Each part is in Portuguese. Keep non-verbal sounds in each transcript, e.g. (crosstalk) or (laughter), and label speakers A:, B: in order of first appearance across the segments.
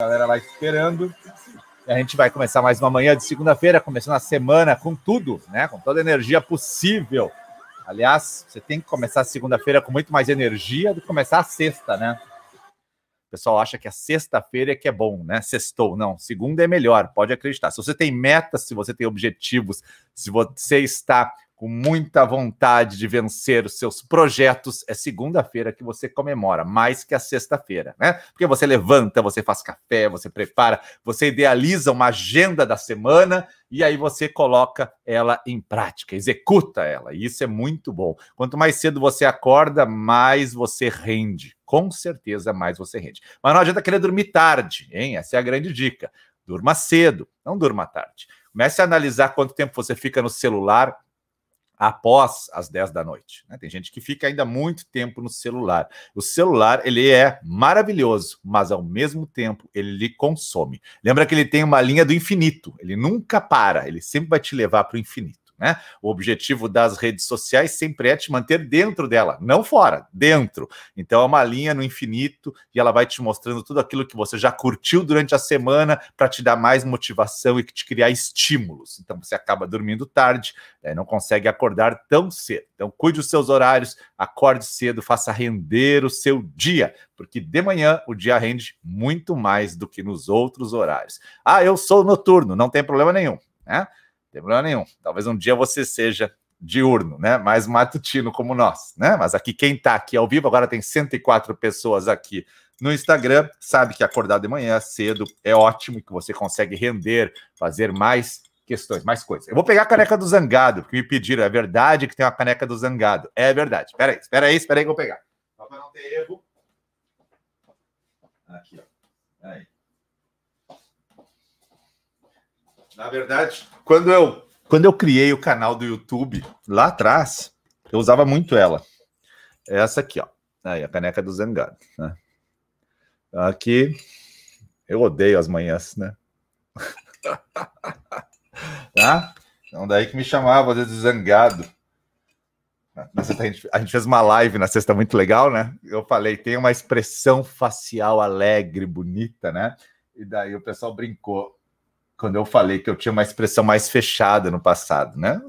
A: A galera vai esperando. E a gente vai começar mais uma manhã de segunda-feira, começando a semana com tudo, né? Com toda a energia possível. Aliás, você tem que começar a segunda-feira com muito mais energia do que começar a sexta, né? O pessoal acha que a sexta-feira é que é bom, né? Sextou. Não, segunda é melhor, pode acreditar. Se você tem metas, se você tem objetivos, se você está com muita vontade de vencer os seus projetos, é segunda-feira que você comemora, mais que a sexta-feira, né? Porque você levanta, você faz café, você prepara, você idealiza uma agenda da semana e aí você coloca ela em prática, executa ela. E isso é muito bom. Quanto mais cedo você acorda, mais você rende. Com certeza, mais você rende. Mas não adianta querer dormir tarde, hein? Essa é a grande dica. Durma cedo, não durma tarde. Comece a analisar quanto tempo você fica no celular após as 10 da noite. Né? Tem gente que fica ainda muito tempo no celular. O celular, ele é maravilhoso, mas ao mesmo tempo ele lhe consome. Lembra que ele tem uma linha do infinito, ele nunca para, ele sempre vai te levar para o infinito. Né? O objetivo das redes sociais sempre é te manter dentro dela, não fora, dentro. Então é uma linha no infinito e ela vai te mostrando tudo aquilo que você já curtiu durante a semana para te dar mais motivação e te criar estímulos. Então você acaba dormindo tarde, né? não consegue acordar tão cedo. Então cuide dos seus horários, acorde cedo, faça render o seu dia, porque de manhã o dia rende muito mais do que nos outros horários. Ah, eu sou noturno, não tem problema nenhum, né? Tem problema nenhum. Talvez um dia você seja diurno, né? Mais matutino como nós, né? Mas aqui quem está aqui ao vivo, agora tem 104 pessoas aqui no Instagram, sabe que acordar de manhã cedo é ótimo que você consegue render, fazer mais questões, mais coisas. Eu vou pegar a caneca do Zangado, porque me pediram, é verdade que tem uma caneca do Zangado. É verdade. Espera aí, espera aí, espera aí que eu vou pegar. Só para não ter erro. Aqui, ó. Aí. Na verdade, quando eu, quando eu criei o canal do YouTube lá atrás, eu usava muito ela. Essa aqui, ó. Aí, a caneca do Zangado. Né? Aqui, eu odeio as manhãs, né? (laughs) tá? Então, daí que me chamava de Zangado. A, gente, a gente fez uma live na sexta muito legal, né? Eu falei, tem uma expressão facial alegre, bonita, né? E daí o pessoal brincou quando eu falei que eu tinha uma expressão mais fechada no passado, né?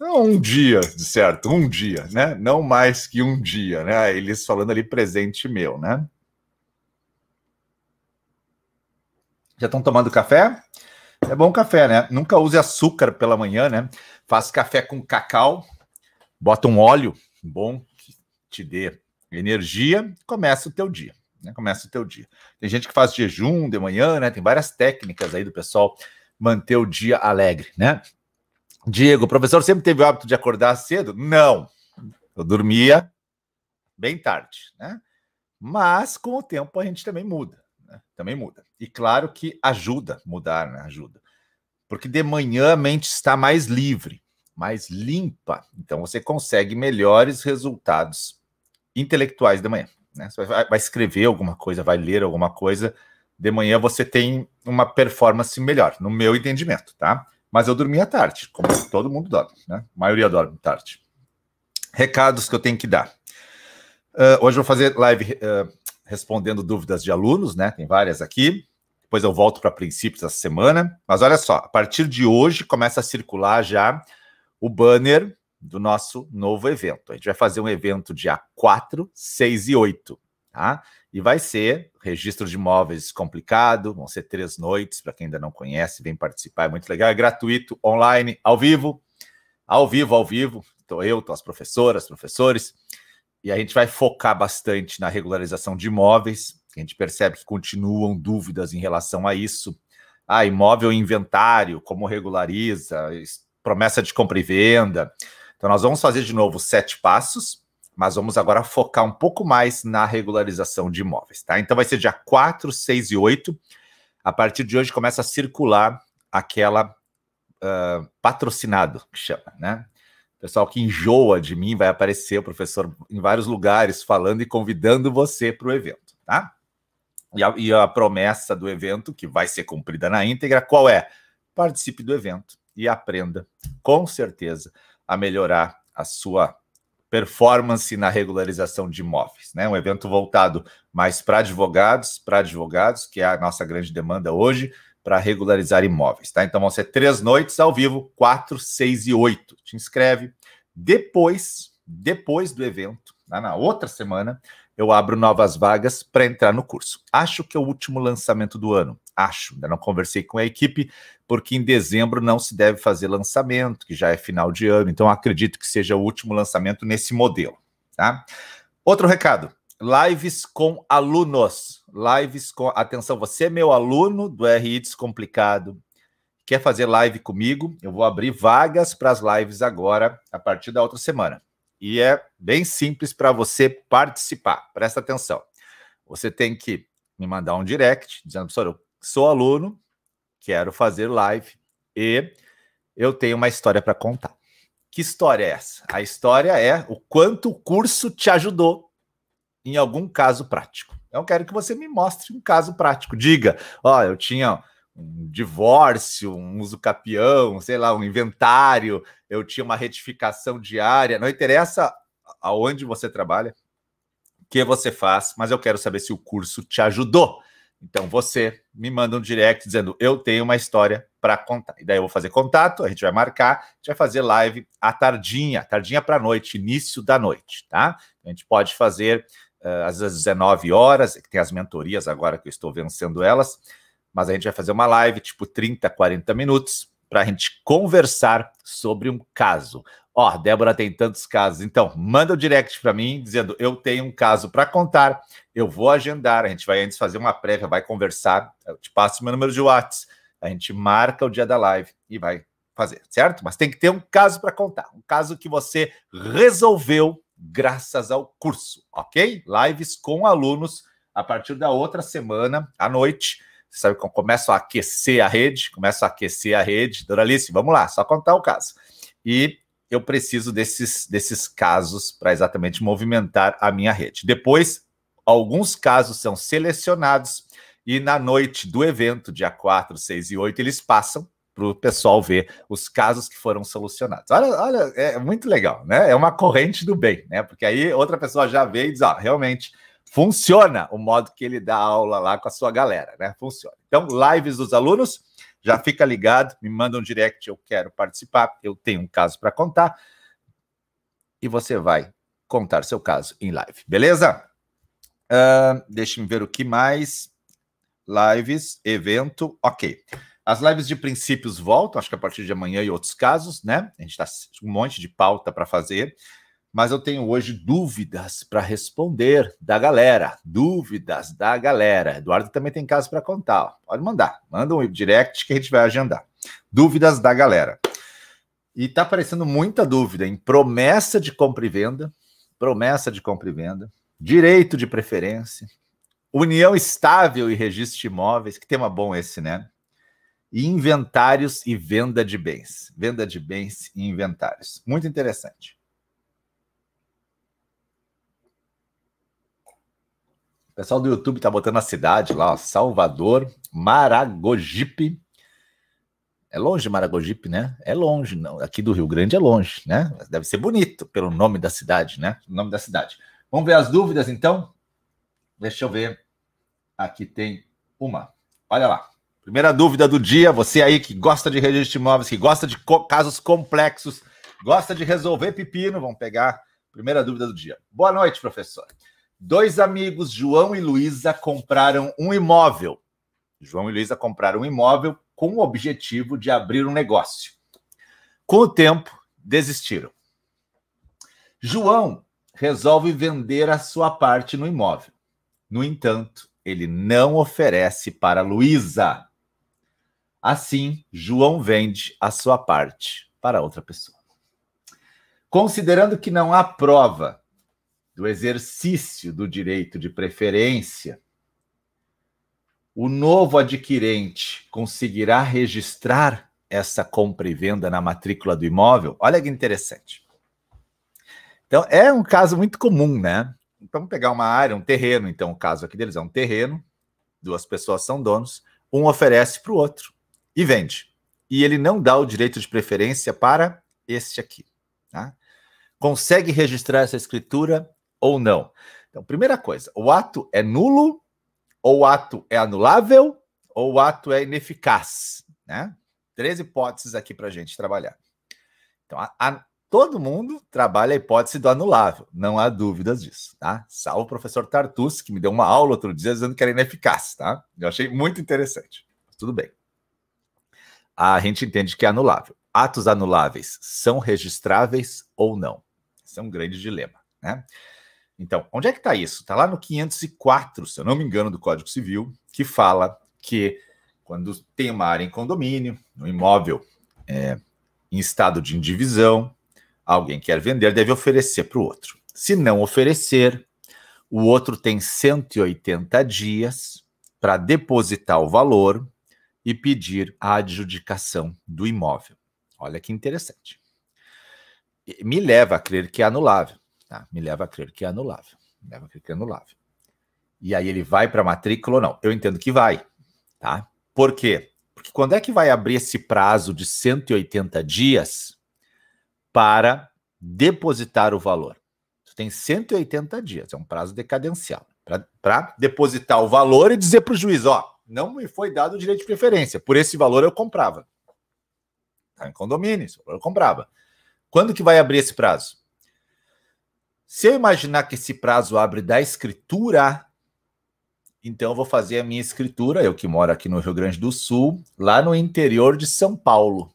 A: Um dia, de certo, um dia, né? Não mais que um dia, né? Eles falando ali presente meu, né? Já estão tomando café? É bom café, né? Nunca use açúcar pela manhã, né? Faz café com cacau, bota um óleo bom que te dê energia, começa o teu dia né? Começa o teu dia. Tem gente que faz jejum de manhã, né? Tem várias técnicas aí do pessoal manter o dia alegre, né? Diego, o professor sempre teve o hábito de acordar cedo? Não. Eu dormia bem tarde, né? Mas com o tempo a gente também muda, né? Também muda. E claro que ajuda mudar, né? Ajuda. Porque de manhã a mente está mais livre, mais limpa. Então você consegue melhores resultados intelectuais de manhã. Né? Você vai, escrever alguma coisa, vai ler alguma coisa, de manhã você tem uma performance melhor, no meu entendimento, tá? Mas eu dormia tarde, como todo mundo dorme, né? A maioria dorme tarde. Recados que eu tenho que dar. Uh, hoje eu vou fazer live uh, respondendo dúvidas de alunos, né? Tem várias aqui. Depois eu volto para princípios da semana. Mas olha só, a partir de hoje começa a circular já o banner do nosso novo evento. A gente vai fazer um evento dia 4, 6 e 8, tá? E vai ser registro de imóveis complicado, vão ser três noites, para quem ainda não conhece, vem participar, é muito legal, é gratuito, online, ao vivo, ao vivo, ao vivo. Estou eu, estou as professoras, professores, e a gente vai focar bastante na regularização de imóveis. A gente percebe que continuam dúvidas em relação a isso. Ah, imóvel inventário, como regulariza, promessa de compra e venda. Então, nós vamos fazer de novo sete passos, mas vamos agora focar um pouco mais na regularização de imóveis, tá? Então, vai ser dia 4, 6 e 8. A partir de hoje começa a circular aquela uh, patrocinado, que chama, né? Pessoal que enjoa de mim vai aparecer o professor em vários lugares falando e convidando você para o evento, tá? E a, e a promessa do evento, que vai ser cumprida na íntegra, qual é? Participe do evento e aprenda, com certeza, a melhorar a sua performance na regularização de imóveis, né? Um evento voltado mais para advogados, para advogados, que é a nossa grande demanda hoje, para regularizar imóveis, tá? Então vão ser três noites ao vivo, quatro, seis e oito. Te inscreve. Depois, depois do evento, na outra semana, eu abro novas vagas para entrar no curso. Acho que é o último lançamento do ano. Acho, ainda não conversei com a equipe, porque em dezembro não se deve fazer lançamento, que já é final de ano, então acredito que seja o último lançamento nesse modelo. Tá? Outro recado: lives com alunos. Lives com. Atenção, você é meu aluno do RI Descomplicado. Quer fazer live comigo? Eu vou abrir vagas para as lives agora, a partir da outra semana. E é bem simples para você participar. Presta atenção. Você tem que me mandar um direct dizendo, professor, eu sou aluno, quero fazer live e eu tenho uma história para contar. Que história é essa? A história é o quanto o curso te ajudou em algum caso prático. Eu quero que você me mostre um caso prático. Diga, ó, eu tinha um divórcio, um uso capião, sei lá, um inventário, eu tinha uma retificação diária, não interessa aonde você trabalha, o que você faz, mas eu quero saber se o curso te ajudou. Então você me manda um direct dizendo eu tenho uma história para contar. E daí eu vou fazer contato, a gente vai marcar, a gente vai fazer live à tardinha, tardinha para noite, início da noite, tá? A gente pode fazer uh, às 19 horas, que tem as mentorias agora que eu estou vencendo elas mas a gente vai fazer uma live, tipo 30, 40 minutos, para a gente conversar sobre um caso. Ó, oh, Débora tem tantos casos, então manda o direct para mim dizendo eu tenho um caso para contar, eu vou agendar, a gente vai antes fazer uma prévia, vai conversar, eu te passo meu número de WhatsApp, a gente marca o dia da live e vai fazer, certo? Mas tem que ter um caso para contar, um caso que você resolveu graças ao curso, ok? Lives com alunos a partir da outra semana à noite você sabe como começam a aquecer a rede, começam a aquecer a rede. Doralice, vamos lá, só contar o caso. E eu preciso desses, desses casos para exatamente movimentar a minha rede. Depois, alguns casos são selecionados e na noite do evento, dia 4, 6 e 8, eles passam para o pessoal ver os casos que foram solucionados. Olha, olha, é muito legal, né? É uma corrente do bem, né? Porque aí outra pessoa já vê e diz, ó, realmente funciona o modo que ele dá aula lá com a sua galera, né? Funciona. Então, lives dos alunos, já fica ligado, me manda um direct, eu quero participar, eu tenho um caso para contar, e você vai contar seu caso em live, beleza? Uh, deixa eu ver o que mais. Lives, evento, ok. As lives de princípios voltam, acho que a partir de amanhã e outros casos, né? A gente está um monte de pauta para fazer mas eu tenho hoje dúvidas para responder da galera. Dúvidas da galera. Eduardo também tem caso para contar. Pode mandar. Manda um direct que a gente vai agendar. Dúvidas da galera. E tá aparecendo muita dúvida em promessa de compra e venda, promessa de compra e venda, direito de preferência, união estável e registro de imóveis, que tema bom esse, né? E inventários e venda de bens. Venda de bens e inventários. Muito interessante. Pessoal do YouTube tá botando a cidade lá, ó, Salvador, Maragogipe. É longe Maragogipe, né? É longe, não. Aqui do Rio Grande é longe, né? Deve ser bonito pelo nome da cidade, né? O nome da cidade. Vamos ver as dúvidas, então? Deixa eu ver. Aqui tem uma. Olha lá. Primeira dúvida do dia, você aí que gosta de registro de imóveis, que gosta de co casos complexos, gosta de resolver pepino, vamos pegar. Primeira dúvida do dia. Boa noite, professor. Dois amigos, João e Luísa, compraram um imóvel. João e Luísa compraram um imóvel com o objetivo de abrir um negócio. Com o tempo, desistiram. João resolve vender a sua parte no imóvel. No entanto, ele não oferece para Luísa. Assim, João vende a sua parte para outra pessoa. Considerando que não há prova do exercício do direito de preferência, o novo adquirente conseguirá registrar essa compra e venda na matrícula do imóvel? Olha que interessante. Então, é um caso muito comum, né? Vamos pegar uma área, um terreno. Então, o caso aqui deles é um terreno, duas pessoas são donos, um oferece para o outro e vende. E ele não dá o direito de preferência para este aqui. Tá? consegue registrar essa escritura ou não? Então, primeira coisa, o ato é nulo, ou o ato é anulável, ou o ato é ineficaz, né? Três hipóteses aqui para a gente trabalhar. Então, a, a, todo mundo trabalha a hipótese do anulável, não há dúvidas disso, tá? Salvo o professor Tartus, que me deu uma aula outro dia dizendo que era ineficaz, tá? Eu achei muito interessante. Tudo bem. A gente entende que é anulável. Atos anuláveis são registráveis ou não? Esse é um grande dilema, né? Então, onde é que está isso? Está lá no 504, se eu não me engano, do Código Civil, que fala que quando tem uma área em condomínio, um imóvel é, em estado de indivisão, alguém quer vender, deve oferecer para o outro. Se não oferecer, o outro tem 180 dias para depositar o valor e pedir a adjudicação do imóvel. Olha que interessante. Me leva a crer que é anulável. Tá? Me leva a crer que é anulável. Me leva a crer que é anulável. E aí ele vai para a matrícula ou não? Eu entendo que vai. Tá? Por quê? Porque quando é que vai abrir esse prazo de 180 dias para depositar o valor? Tu tem 180 dias, é um prazo decadencial. Para depositar o valor e dizer para o juiz: ó, não me foi dado o direito de preferência, por esse valor eu comprava. Está em condomínio, eu comprava. Quando que vai abrir esse prazo? Se eu imaginar que esse prazo abre da escritura, então eu vou fazer a minha escritura, eu que moro aqui no Rio Grande do Sul, lá no interior de São Paulo.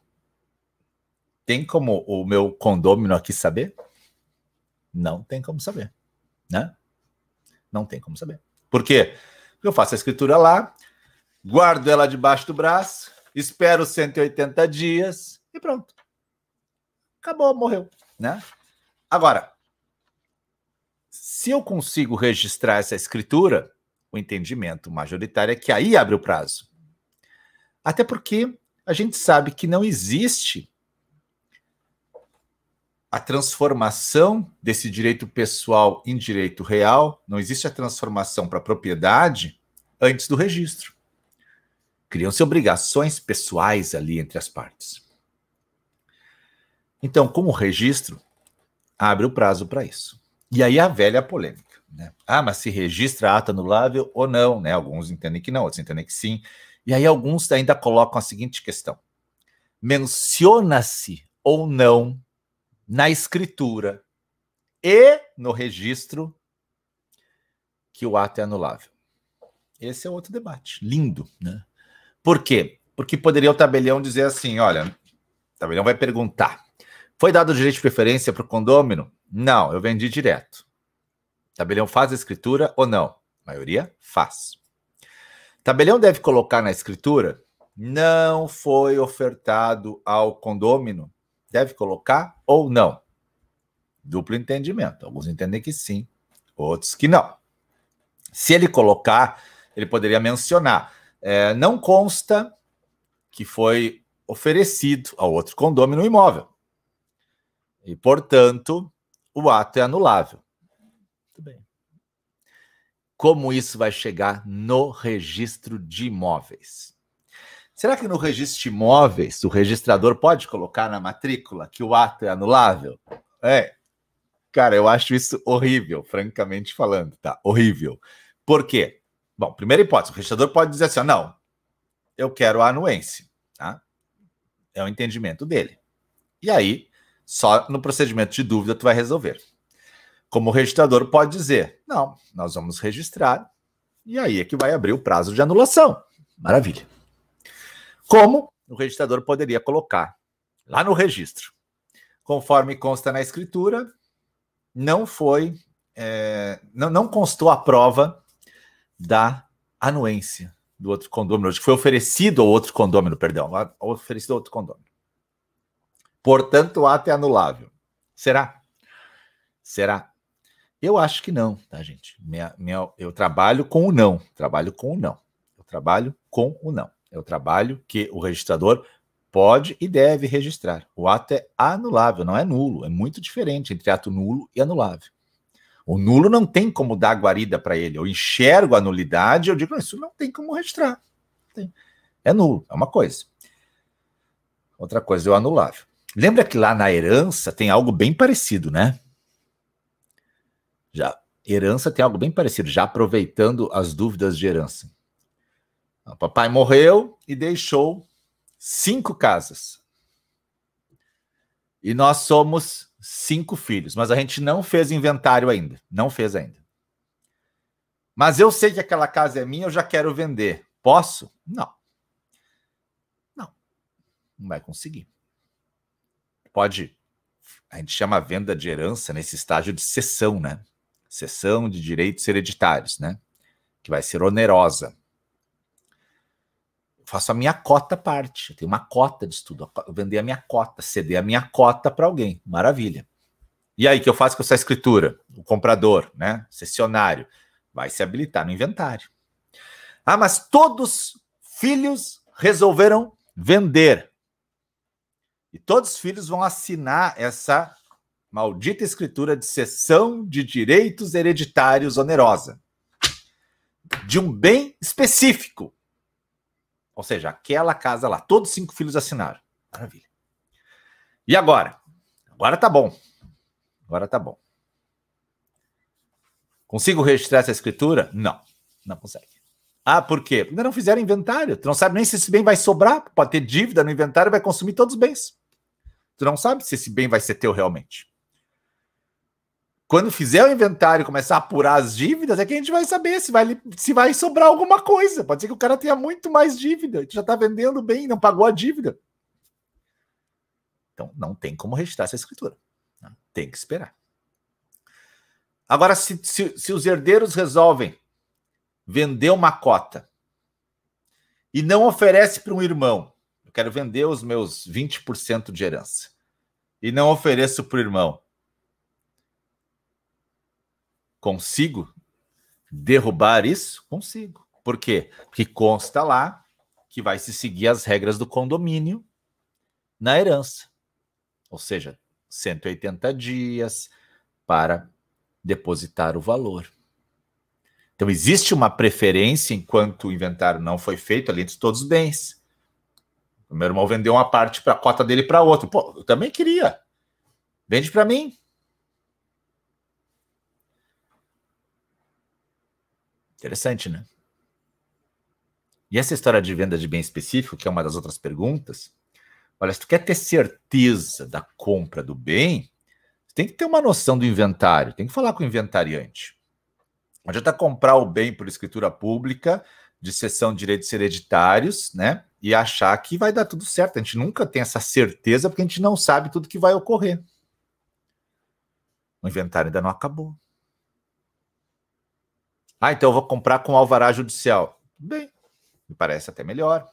A: Tem como o meu condômino aqui saber? Não tem como saber, né? Não tem como saber. Por quê? Porque eu faço a escritura lá, guardo ela debaixo do braço, espero 180 dias e pronto. Acabou, morreu, né? Agora, se eu consigo registrar essa escritura, o entendimento majoritário é que aí abre o prazo. Até porque a gente sabe que não existe a transformação desse direito pessoal em direito real, não existe a transformação para propriedade antes do registro. Criam-se obrigações pessoais ali entre as partes. Então, como registro, abre o prazo para isso. E aí a velha polêmica. Né? Ah, mas se registra ata anulável ou não? Né? Alguns entendem que não, outros entendem que sim. E aí alguns ainda colocam a seguinte questão: menciona-se ou não na escritura e no registro que o ato é anulável? Esse é outro debate. Lindo, né? Por quê? Porque poderia o tabelião dizer assim: olha, o tabelião vai perguntar: foi dado direito de preferência para o condômino? Não, eu vendi direto. Tabelião faz a escritura ou não? A maioria faz. Tabelião deve colocar na escritura? Não foi ofertado ao condômino. Deve colocar ou não? Duplo entendimento. Alguns entendem que sim, outros que não. Se ele colocar, ele poderia mencionar. É, não consta que foi oferecido ao outro condômino imóvel. E, portanto, o ato é anulável. Muito bem. Como isso vai chegar no registro de imóveis? Será que no registro de imóveis o registrador pode colocar na matrícula que o ato é anulável? É. Cara, eu acho isso horrível, francamente falando, tá? Horrível. Por quê? Bom, primeira hipótese, o registrador pode dizer assim: não, eu quero a anuência, tá? É o entendimento dele. E aí, só no procedimento de dúvida tu vai resolver. Como o registrador pode dizer, não, nós vamos registrar, e aí é que vai abrir o prazo de anulação. Maravilha. Como o registrador poderia colocar lá no registro, conforme consta na escritura, não foi, é, não, não constou a prova da anuência do outro condômino, que foi oferecido ao outro condômino, perdão, oferecido ao outro condômino. Portanto, o ato é anulável. Será? Será? Eu acho que não, tá, gente? Minha, minha, eu trabalho com o não. Trabalho com o não. Eu trabalho com o não. Eu trabalho que o registrador pode e deve registrar. O ato é anulável, não é nulo. É muito diferente entre ato nulo e anulável. O nulo não tem como dar guarida para ele. Eu enxergo a nulidade, eu digo, isso não tem como registrar. É nulo, é uma coisa. Outra coisa é o anulável. Lembra que lá na herança tem algo bem parecido, né? Já herança tem algo bem parecido, já aproveitando as dúvidas de herança. O papai morreu e deixou cinco casas. E nós somos cinco filhos, mas a gente não fez inventário ainda. Não fez ainda. Mas eu sei que aquela casa é minha, eu já quero vender. Posso? Não. Não. Não vai conseguir. Pode. A gente chama a venda de herança nesse estágio de cessão, né? Cessão de direitos hereditários, né? Que vai ser onerosa faço a minha cota parte. Eu tenho uma cota de estudo. Eu vender a minha cota, ceder a minha cota para alguém. Maravilha. E aí, que eu faço com essa escritura? O comprador, né? Cessionário, vai se habilitar no inventário. Ah, mas todos filhos resolveram vender. E todos os filhos vão assinar essa maldita escritura de cessão de direitos hereditários onerosa. De um bem específico. Ou seja, aquela casa lá, todos os cinco filhos assinaram. Maravilha. E agora? Agora tá bom. Agora tá bom. Consigo registrar essa escritura? Não, não consegue. Ah, por quê? Ainda não fizeram inventário. Tu não sabe nem se esse bem vai sobrar. Pode ter dívida no inventário vai consumir todos os bens. Tu não sabe se esse bem vai ser teu realmente. Quando fizer o inventário e começar a apurar as dívidas, é que a gente vai saber se vai, se vai sobrar alguma coisa. Pode ser que o cara tenha muito mais dívida, já está vendendo bem, não pagou a dívida. Então, não tem como registrar essa escritura. Né? Tem que esperar. Agora, se, se, se os herdeiros resolvem vender uma cota e não oferece para um irmão, eu quero vender os meus 20% de herança, e não ofereço para o irmão, Consigo derrubar isso? Consigo. Por quê? Porque consta lá que vai se seguir as regras do condomínio na herança. Ou seja, 180 dias para depositar o valor. Então, existe uma preferência enquanto o inventário não foi feito ali entre todos os bens. O meu irmão vendeu uma parte para a cota dele para outro. Pô, eu também queria. Vende para mim. Interessante, né? E essa história de venda de bem específico, que é uma das outras perguntas, olha, se tu quer ter certeza da compra do bem, tem que ter uma noção do inventário, tem que falar com o inventariante. Não adianta comprar o bem por escritura pública, de cessão de direitos hereditários, né? E achar que vai dar tudo certo. A gente nunca tem essa certeza porque a gente não sabe tudo que vai ocorrer. O inventário ainda não acabou. Ah, então eu vou comprar com alvará judicial. Bem, me parece até melhor.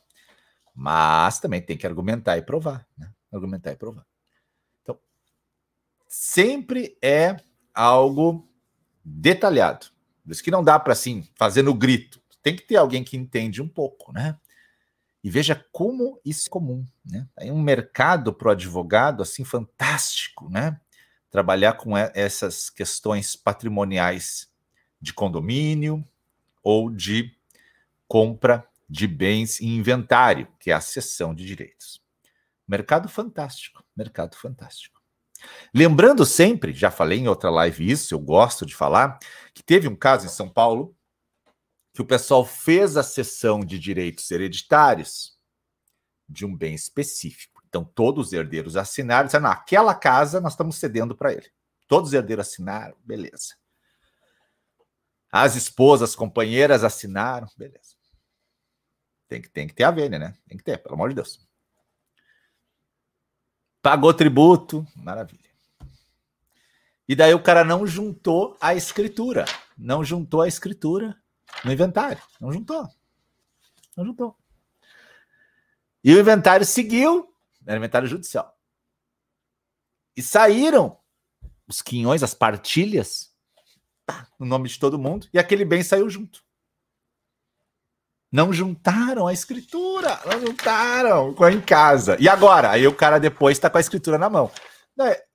A: Mas também tem que argumentar e provar. Né? Argumentar e provar. Então, sempre é algo detalhado. Por isso que não dá para, assim, fazer no grito. Tem que ter alguém que entende um pouco, né? E veja como isso é comum, né? Tem um mercado para o advogado, assim, fantástico, né? Trabalhar com essas questões patrimoniais de condomínio ou de compra de bens em inventário, que é a cessão de direitos. Mercado fantástico, mercado fantástico. Lembrando sempre, já falei em outra live isso, eu gosto de falar, que teve um caso em São Paulo que o pessoal fez a cessão de direitos hereditários de um bem específico. Então, todos os herdeiros assinaram, disseram, aquela casa nós estamos cedendo para ele. Todos os herdeiros assinaram, beleza. As esposas, companheiras assinaram, beleza. Tem que, tem que ter a vênia, né? Tem que ter, pelo amor de Deus. Pagou tributo, maravilha. E daí o cara não juntou a escritura. Não juntou a escritura no inventário. Não juntou. Não juntou. E o inventário seguiu, era inventário judicial. E saíram os quinhões, as partilhas no nome de todo mundo, e aquele bem saiu junto. Não juntaram a escritura, não juntaram, ficou em casa. E agora? Aí o cara depois está com a escritura na mão. É,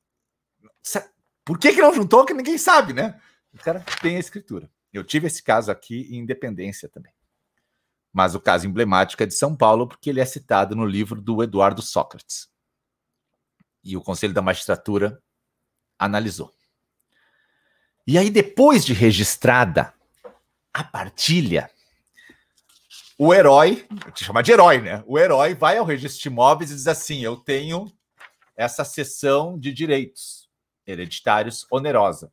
A: por que, que não juntou? Que ninguém sabe, né? O cara tem a escritura. Eu tive esse caso aqui em Independência também. Mas o caso emblemático é de São Paulo, porque ele é citado no livro do Eduardo Sócrates. e o Conselho da Magistratura analisou. E aí, depois de registrada a partilha, o herói, vou te chamar de herói, né? O herói vai ao registro de imóveis e diz assim: eu tenho essa cessão de direitos hereditários onerosa.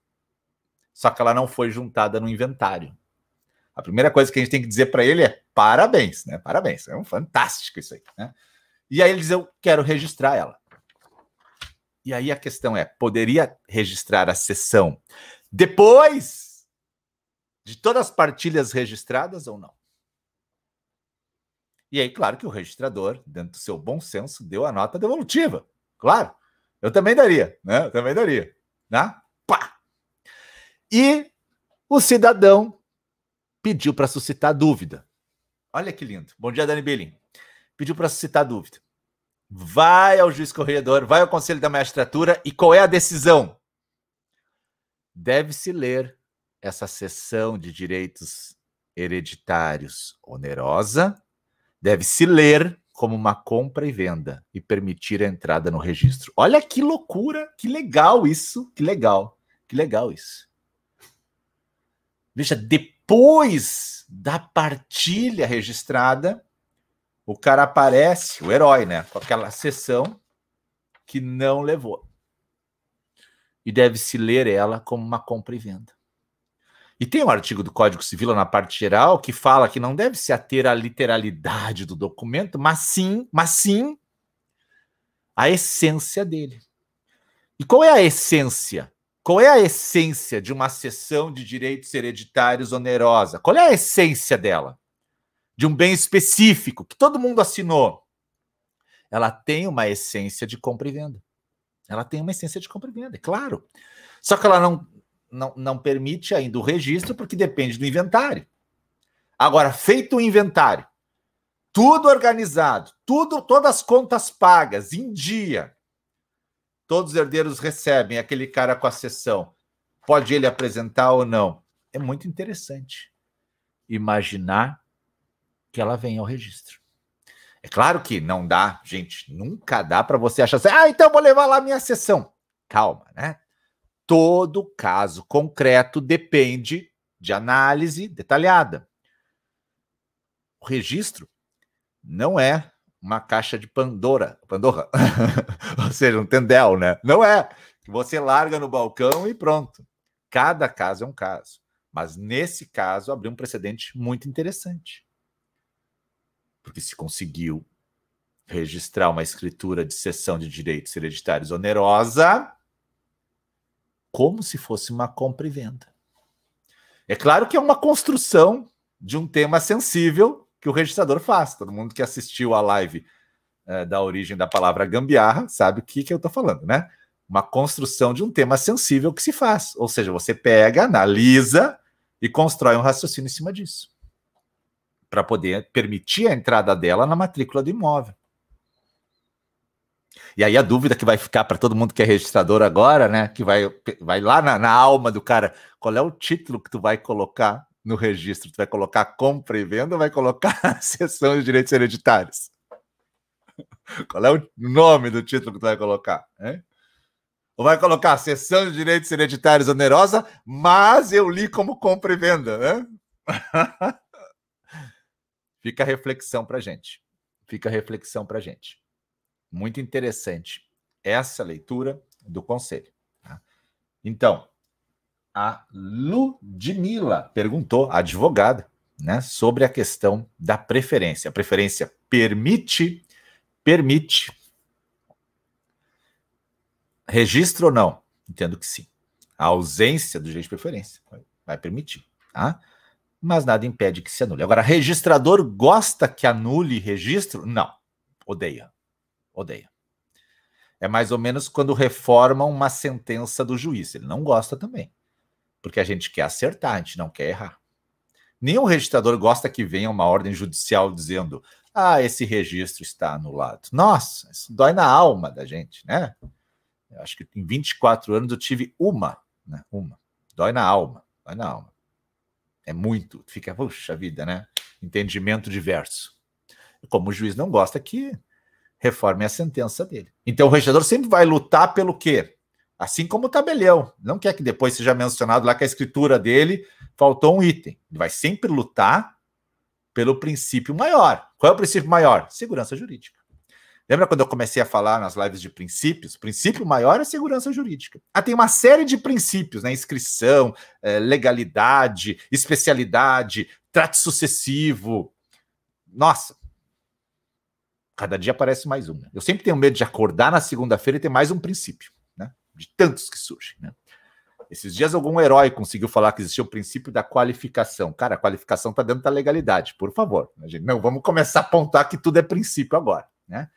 A: Só que ela não foi juntada no inventário. A primeira coisa que a gente tem que dizer para ele é parabéns, né? Parabéns, é um fantástico isso aí, né? E aí ele diz: eu quero registrar ela. E aí a questão é: poderia registrar a sessão depois de todas as partilhas registradas ou não? E aí, claro que o registrador, dentro do seu bom senso, deu a nota devolutiva. Claro, eu também daria, né? Eu também daria, né? Pá! E o cidadão pediu para suscitar dúvida. Olha que lindo. Bom dia, Dani Belim. Pediu para suscitar dúvida. Vai ao juiz corregedor, vai ao conselho da magistratura e qual é a decisão? Deve-se ler essa sessão de direitos hereditários onerosa, deve-se ler como uma compra e venda e permitir a entrada no registro. Olha que loucura, que legal isso, que legal, que legal isso. Veja, depois da partilha registrada, o cara aparece, o herói, né? Com aquela sessão que não levou. E deve-se ler ela como uma compra e venda. E tem um artigo do Código Civil na parte geral que fala que não deve se ater à literalidade do documento, mas sim, mas sim a essência dele. E qual é a essência? Qual é a essência de uma cessão de direitos hereditários onerosa? Qual é a essência dela? De um bem específico que todo mundo assinou. Ela tem uma essência de compra e venda. Ela tem uma essência de compra e venda, é claro. Só que ela não, não, não permite ainda o registro porque depende do inventário. Agora, feito o inventário, tudo organizado, tudo, todas as contas pagas em dia, todos os herdeiros recebem aquele cara com a sessão. Pode ele apresentar ou não? É muito interessante imaginar que ela vem ao registro. É claro que não dá, gente, nunca dá para você achar assim, ah, então vou levar lá minha sessão. Calma, né? Todo caso concreto depende de análise detalhada. O registro não é uma caixa de Pandora, Pandora, (laughs) ou seja, um tendel, né? Não é. Você larga no balcão e pronto. Cada caso é um caso. Mas nesse caso abriu um precedente muito interessante. Porque se conseguiu registrar uma escritura de cessão de direitos hereditários onerosa, como se fosse uma compra e venda. É claro que é uma construção de um tema sensível que o registrador faz. Todo mundo que assistiu a live é, da origem da palavra gambiarra sabe o que, que eu estou falando, né? Uma construção de um tema sensível que se faz. Ou seja, você pega, analisa e constrói um raciocínio em cima disso. Para poder permitir a entrada dela na matrícula do imóvel. E aí a dúvida que vai ficar para todo mundo que é registrador agora, né? Que vai, vai lá na, na alma do cara, qual é o título que tu vai colocar no registro? Tu vai colocar compra e venda ou vai colocar (laughs) sessão de direitos hereditários? Qual é o nome do título que tu vai colocar? Hein? Ou vai colocar sessão de direitos hereditários onerosa, mas eu li como compra e venda, né? (laughs) Fica a reflexão para gente. Fica a reflexão para gente. Muito interessante essa leitura do conselho. Tá? Então, a Ludmila perguntou, a advogada, né, sobre a questão da preferência. A preferência permite, permite registro ou não? Entendo que sim. A ausência do direito de preferência vai permitir, tá? Mas nada impede que se anule. Agora, registrador gosta que anule registro? Não. Odeia. Odeia. É mais ou menos quando reformam uma sentença do juiz. Ele não gosta também porque a gente quer acertar, a gente não quer errar. Nenhum registrador gosta que venha uma ordem judicial dizendo: ah, esse registro está anulado. Nossa, isso dói na alma da gente, né? Eu acho que em 24 anos eu tive uma, né? Uma. Dói na alma, dói na alma. É muito, fica, puxa vida, né? Entendimento diverso. Como o juiz não gosta que reforme a sentença dele. Então o registrador sempre vai lutar pelo quê? Assim como o tabelião. Não quer que depois seja mencionado lá que a escritura dele faltou um item. Ele vai sempre lutar pelo princípio maior. Qual é o princípio maior? Segurança jurídica. Lembra quando eu comecei a falar nas lives de princípios? O princípio maior é segurança jurídica. Ah, tem uma série de princípios, né? Inscrição, eh, legalidade, especialidade, trato sucessivo. Nossa, cada dia aparece mais um. Eu sempre tenho medo de acordar na segunda-feira e ter mais um princípio de tantos que surgem, né? Esses dias algum herói conseguiu falar que existia o princípio da qualificação. Cara, a qualificação está dentro da legalidade, por favor. Não, vamos começar a apontar que tudo é princípio agora, né?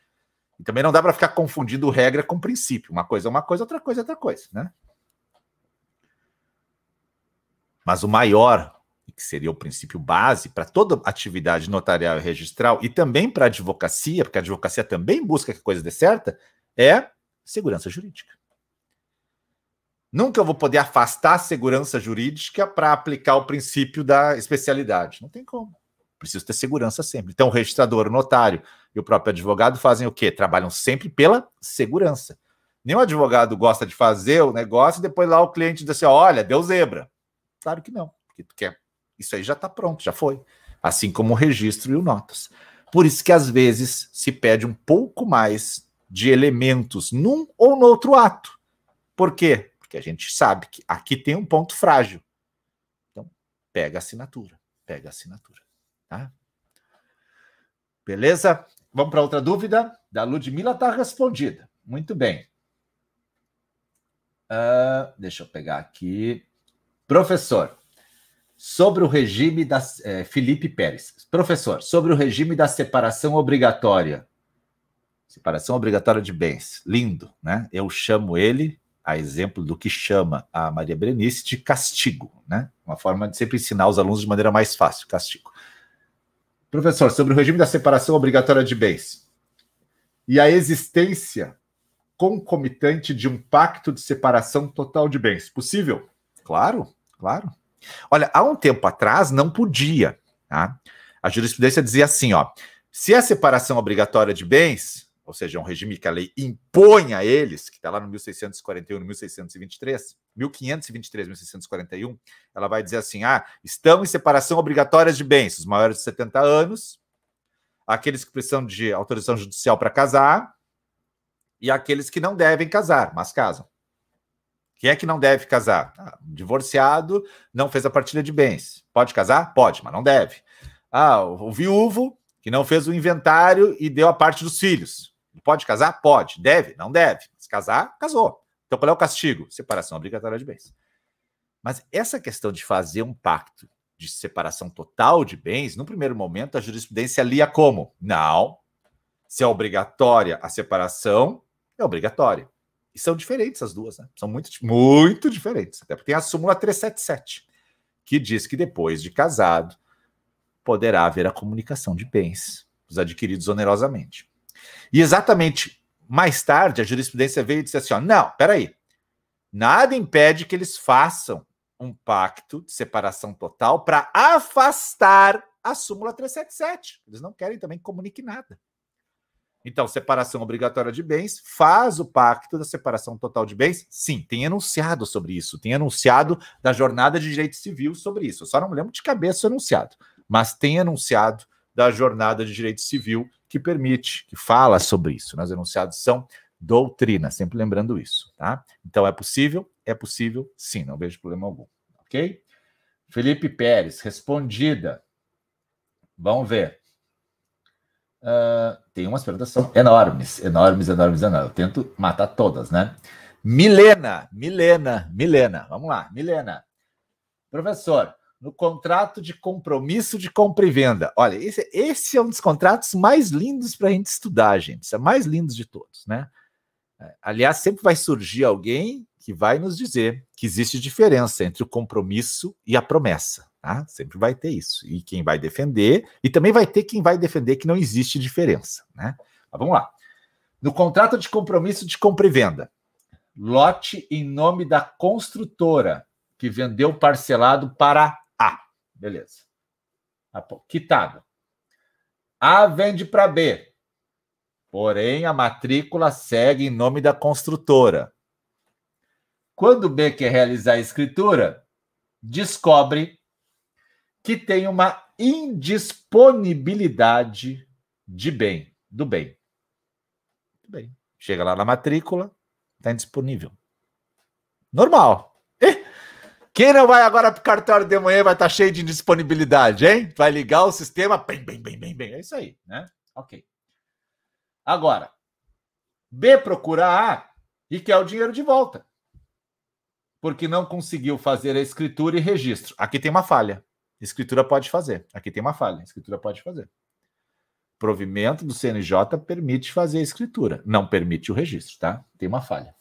A: E também não dá para ficar confundindo regra com princípio. Uma coisa é uma coisa, outra coisa é outra coisa, né? Mas o maior, que seria o princípio base para toda atividade notarial e registral e também para a advocacia, porque a advocacia também busca que a coisa dê certa, é segurança jurídica. Nunca vou poder afastar a segurança jurídica para aplicar o princípio da especialidade. Não tem como. Preciso ter segurança sempre. Então, o registrador, o notário e o próprio advogado fazem o quê? Trabalham sempre pela segurança. Nenhum advogado gosta de fazer o negócio e depois lá o cliente diz assim: olha, deu zebra. Claro que não, porque tu quer. Isso aí já está pronto, já foi. Assim como o registro e o notas. Por isso que às vezes se pede um pouco mais de elementos num ou no outro ato. Por quê? Porque a gente sabe que aqui tem um ponto frágil. Então, pega a assinatura, pega a assinatura, tá? Beleza? Vamos para outra dúvida? Da Ludmilla está respondida. Muito bem. Uh, deixa eu pegar aqui. Professor, sobre o regime da. É, Felipe Pérez. Professor, sobre o regime da separação obrigatória. Separação obrigatória de bens. Lindo, né? Eu chamo ele a exemplo do que chama a Maria Berenice de castigo, né? Uma forma de sempre ensinar os alunos de maneira mais fácil, castigo. Professor, sobre o regime da separação obrigatória de bens e a existência concomitante de um pacto de separação total de bens. Possível? Claro, claro. Olha, há um tempo atrás não podia. Tá? A jurisprudência dizia assim, ó, se a separação obrigatória de bens ou seja, é um regime que a lei impõe a eles, que está lá no 1641, 1623, 1523, 1641, ela vai dizer assim: ah, estão em separação obrigatória de bens, os maiores de 70 anos, aqueles que precisam de autorização judicial para casar, e aqueles que não devem casar, mas casam. Quem é que não deve casar? Ah, divorciado não fez a partilha de bens. Pode casar? Pode, mas não deve. Ah, o viúvo que não fez o inventário e deu a parte dos filhos. Pode casar? Pode. Deve? Não deve. Se casar, casou. Então qual é o castigo? Separação obrigatória de bens. Mas essa questão de fazer um pacto de separação total de bens, no primeiro momento a jurisprudência lia como? Não. Se é obrigatória a separação, é obrigatória. E são diferentes as duas, né? São muito, muito diferentes. Até porque tem a súmula 377, que diz que depois de casado poderá haver a comunicação de bens, os adquiridos onerosamente. E exatamente mais tarde, a jurisprudência veio e disse assim: ó, não, peraí, nada impede que eles façam um pacto de separação total para afastar a súmula 377. Eles não querem também que comunique nada. Então, separação obrigatória de bens, faz o pacto da separação total de bens? Sim, tem enunciado sobre isso, tem enunciado da jornada de direito civil sobre isso. Eu só não me lembro de cabeça o enunciado, mas tem enunciado da jornada de direito civil que permite, que fala sobre isso. Né? Os enunciados são doutrina, sempre lembrando isso, tá? Então é possível? É possível, sim, não vejo problema algum, ok? Felipe Pérez, respondida. Vamos ver. Uh, tem umas perguntas são enormes, enormes, enormes, enormes. Eu tento matar todas, né? Milena, Milena, Milena. Vamos lá, Milena. Professor, no contrato de compromisso de compra e venda. Olha, esse, esse é um dos contratos mais lindos para a gente estudar, gente. Isso é mais lindo de todos, né? É, aliás, sempre vai surgir alguém que vai nos dizer que existe diferença entre o compromisso e a promessa. Tá? Sempre vai ter isso. E quem vai defender, e também vai ter quem vai defender que não existe diferença. Né? Mas vamos lá. No contrato de compromisso de compra e venda, lote em nome da construtora que vendeu parcelado para Beleza. Quitado. A vende para B Porém, a matrícula segue em nome da construtora. Quando B quer realizar a escritura, descobre que tem uma indisponibilidade de bem, do bem. bem. Chega lá na matrícula, está indisponível. Normal. Quem não vai agora para o cartório de manhã vai estar tá cheio de indisponibilidade, hein? Vai ligar o sistema, bem, bem, bem, bem, bem. É isso aí, né? Ok. Agora, B procura A e quer o dinheiro de volta. Porque não conseguiu fazer a escritura e registro. Aqui tem uma falha. Escritura pode fazer. Aqui tem uma falha. Escritura pode fazer. Provimento do CNJ permite fazer a escritura, não permite o registro, tá? Tem uma falha.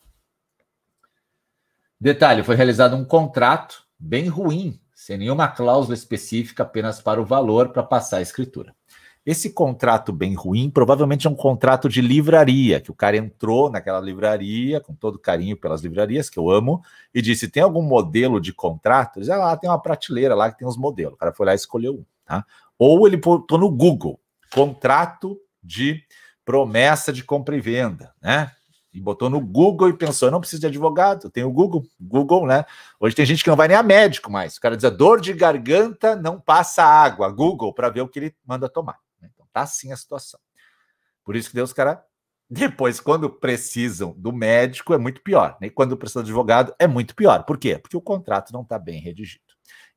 A: Detalhe: foi realizado um contrato bem ruim, sem nenhuma cláusula específica, apenas para o valor para passar a escritura. Esse contrato bem ruim provavelmente é um contrato de livraria, que o cara entrou naquela livraria, com todo carinho pelas livrarias, que eu amo, e disse: tem algum modelo de contrato? Ele disse, ah, lá tem uma prateleira lá que tem os modelos. O cara foi lá e escolheu um. Tá? Ou ele botou no Google, contrato de promessa de compra e venda, né? E botou no Google e pensou: não preciso de advogado, tenho o Google, Google, né? Hoje tem gente que não vai nem a médico mais. O cara diz: dor de garganta não passa água, Google, para ver o que ele manda tomar. Então tá assim a situação. Por isso que Deus, cara, depois, quando precisam do médico, é muito pior. Né? E quando precisam do advogado, é muito pior. Por quê? Porque o contrato não está bem redigido.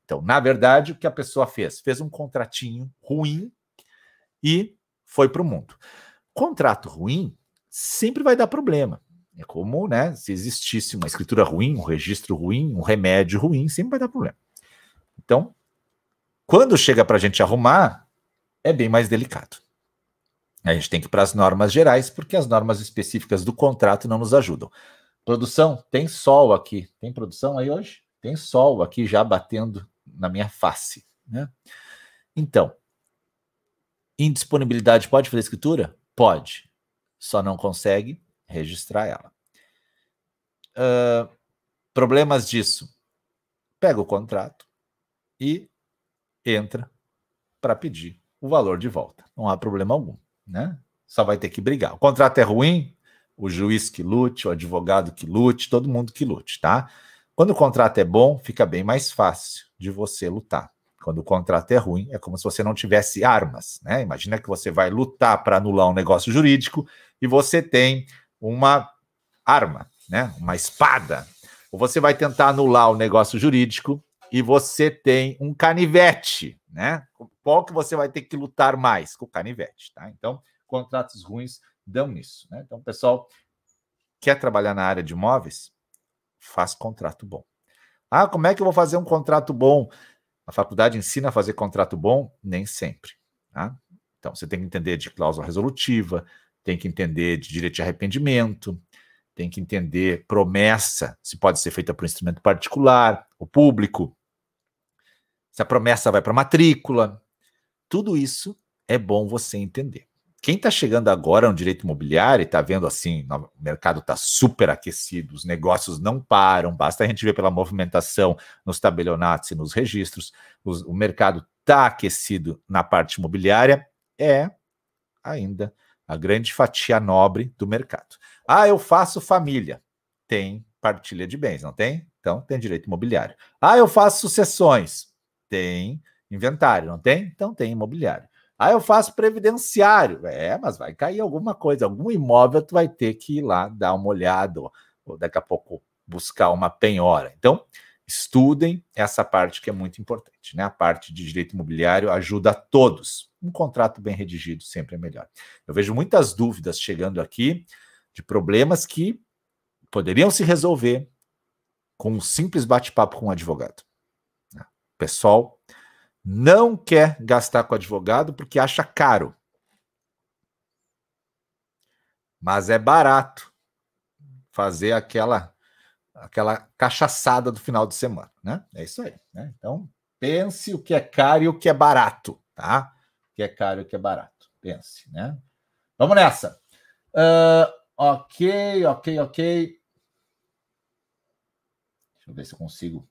A: Então, na verdade, o que a pessoa fez? Fez um contratinho ruim e foi para o mundo. Contrato ruim sempre vai dar problema. É como, né, se existisse uma escritura ruim, um registro ruim, um remédio ruim, sempre vai dar problema. Então, quando chega para a gente arrumar, é bem mais delicado. A gente tem que ir para as normas gerais, porque as normas específicas do contrato não nos ajudam. Produção, tem sol aqui. Tem produção aí hoje? Tem sol aqui já batendo na minha face. Né? Então, indisponibilidade pode fazer escritura? Pode só não consegue registrar ela. Uh, problemas disso. Pega o contrato e entra para pedir o valor de volta. Não há problema algum, né? Só vai ter que brigar. O contrato é ruim, o juiz que lute, o advogado que lute, todo mundo que lute, tá? Quando o contrato é bom, fica bem mais fácil de você lutar. Quando o contrato é ruim, é como se você não tivesse armas, né? Imagina que você vai lutar para anular um negócio jurídico e você tem uma arma, né? Uma espada. Ou você vai tentar anular o negócio jurídico e você tem um canivete, né? Qual que você vai ter que lutar mais? Com o canivete, tá? Então, contratos ruins dão nisso, né? Então, pessoal, quer trabalhar na área de imóveis? Faz contrato bom. Ah, como é que eu vou fazer um contrato bom? A faculdade ensina a fazer contrato bom? Nem sempre. Tá? Então, você tem que entender de cláusula resolutiva, tem que entender de direito de arrependimento, tem que entender promessa, se pode ser feita por um instrumento particular, ou público, se a promessa vai para matrícula. Tudo isso é bom você entender. Quem está chegando agora no direito imobiliário e está vendo assim, o mercado está super aquecido, os negócios não param, basta a gente ver pela movimentação nos tabelionatos e nos registros, os, o mercado está aquecido na parte imobiliária, é ainda a grande fatia nobre do mercado. Ah, eu faço família. Tem partilha de bens, não tem? Então tem direito imobiliário. Ah, eu faço sucessões. Tem inventário, não tem? Então tem imobiliário. Ah, eu faço previdenciário. É, mas vai cair alguma coisa, algum imóvel tu vai ter que ir lá dar uma olhada, ou, daqui a pouco buscar uma penhora. Então, estudem essa parte que é muito importante, né? A parte de direito imobiliário ajuda a todos. Um contrato bem redigido sempre é melhor. Eu vejo muitas dúvidas chegando aqui de problemas que poderiam se resolver com um simples bate-papo com um advogado. O pessoal não quer gastar com advogado porque acha caro. Mas é barato fazer aquela aquela cachaçada do final de semana, né? É isso aí, né? Então, pense o que é caro e o que é barato, tá? O que é caro e o que é barato. Pense, né? Vamos nessa. Uh, ok, ok, ok. Deixa eu ver se eu consigo.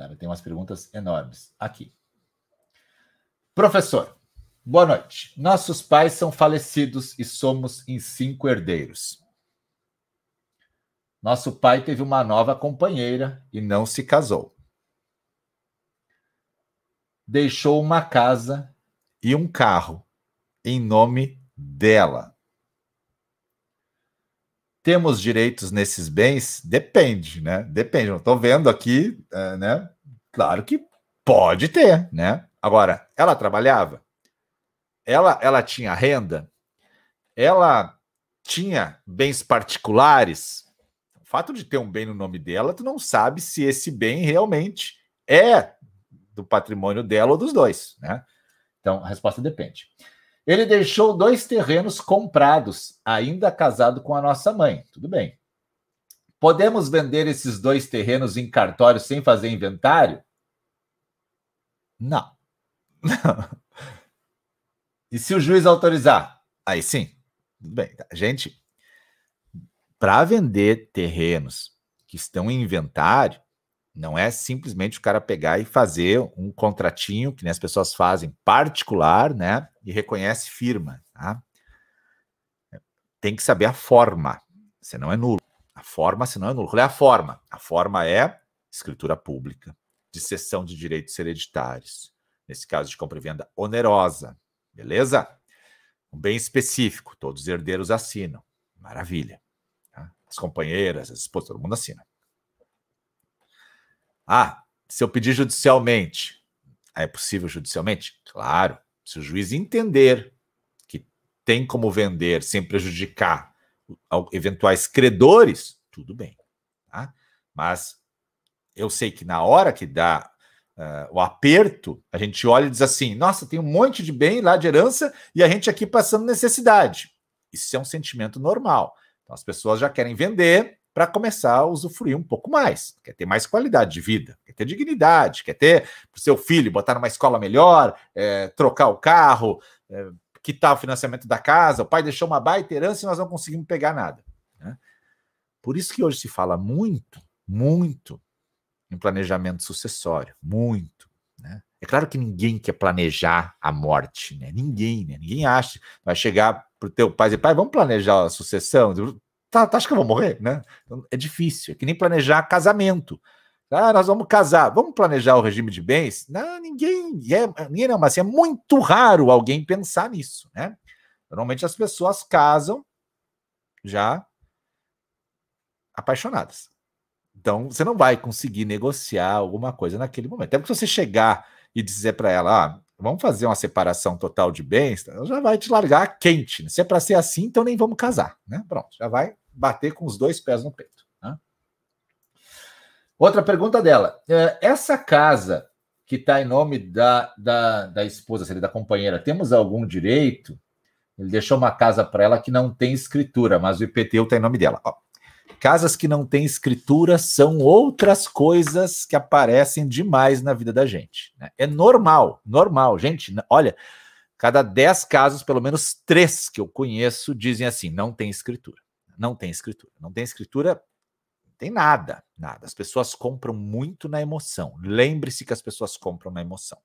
A: Cara, tem umas perguntas enormes aqui. Professor, Boa noite. Nossos pais são falecidos e somos em cinco herdeiros. Nosso pai teve uma nova companheira e não se casou. Deixou uma casa e um carro em nome dela. Temos direitos nesses bens? Depende, né? Depende. Estou vendo aqui, é, né? Claro que pode ter, né? Agora, ela trabalhava? Ela, ela tinha renda? Ela tinha bens particulares? O fato de ter um bem no nome dela, tu não sabe se esse bem realmente é do patrimônio dela ou dos dois, né? Então, a resposta depende. Ele deixou dois terrenos comprados, ainda casado com a nossa mãe. Tudo bem. Podemos vender esses dois terrenos em cartório sem fazer inventário? Não. (laughs) e se o juiz autorizar? Aí sim. Tudo bem. Tá. Gente, para vender terrenos que estão em inventário, não é simplesmente o cara pegar e fazer um contratinho, que nem as pessoas fazem, particular, né? E reconhece firma, tá? Tem que saber a forma, senão é nulo. A forma, senão é nulo. Qual é a forma? A forma é escritura pública, de cessão de direitos hereditários. Nesse caso de compra e venda onerosa, beleza? Um bem específico, todos os herdeiros assinam. Maravilha. Tá? As companheiras, as esposas, todo mundo assina. Ah, se eu pedir judicialmente, é possível judicialmente? Claro. Se o juiz entender que tem como vender sem prejudicar eventuais credores, tudo bem. Tá? Mas eu sei que na hora que dá uh, o aperto, a gente olha e diz assim: nossa, tem um monte de bem lá de herança e a gente aqui passando necessidade. Isso é um sentimento normal. Então as pessoas já querem vender para começar a usufruir um pouco mais. Quer ter mais qualidade de vida, quer ter dignidade, quer ter para o seu filho botar numa escola melhor, é, trocar o carro, é, quitar o financiamento da casa. O pai deixou uma baita herança e nós não conseguimos pegar nada. Né? Por isso que hoje se fala muito, muito em planejamento sucessório. Muito. Né? É claro que ninguém quer planejar a morte, né? Ninguém, né? Ninguém acha. Vai chegar para o teu pai e dizer, pai, vamos planejar a sucessão? Tá, tá, que eu vou morrer, né? Então, é difícil, é que nem planejar casamento. Ah, nós vamos casar, vamos planejar o regime de bens? Não, ninguém, é, ninguém não, mas assim, é muito raro alguém pensar nisso, né? Normalmente as pessoas casam já apaixonadas. Então, você não vai conseguir negociar alguma coisa naquele momento. Até porque se você chegar e dizer para ela, ah, vamos fazer uma separação total de bens, ela já vai te largar quente. Né? Se é para ser assim, então nem vamos casar, né? Pronto, já vai bater com os dois pés no peito. Né? Outra pergunta dela: é, essa casa que está em nome da, da, da esposa, seria da companheira, temos algum direito? Ele deixou uma casa para ela que não tem escritura, mas o IPTU está em nome dela. Ó, casas que não têm escritura são outras coisas que aparecem demais na vida da gente. Né? É normal, normal. Gente, olha, cada dez casos, pelo menos três que eu conheço dizem assim: não tem escritura. Não tem escritura. Não tem escritura, não tem nada, nada. As pessoas compram muito na emoção. Lembre-se que as pessoas compram na emoção.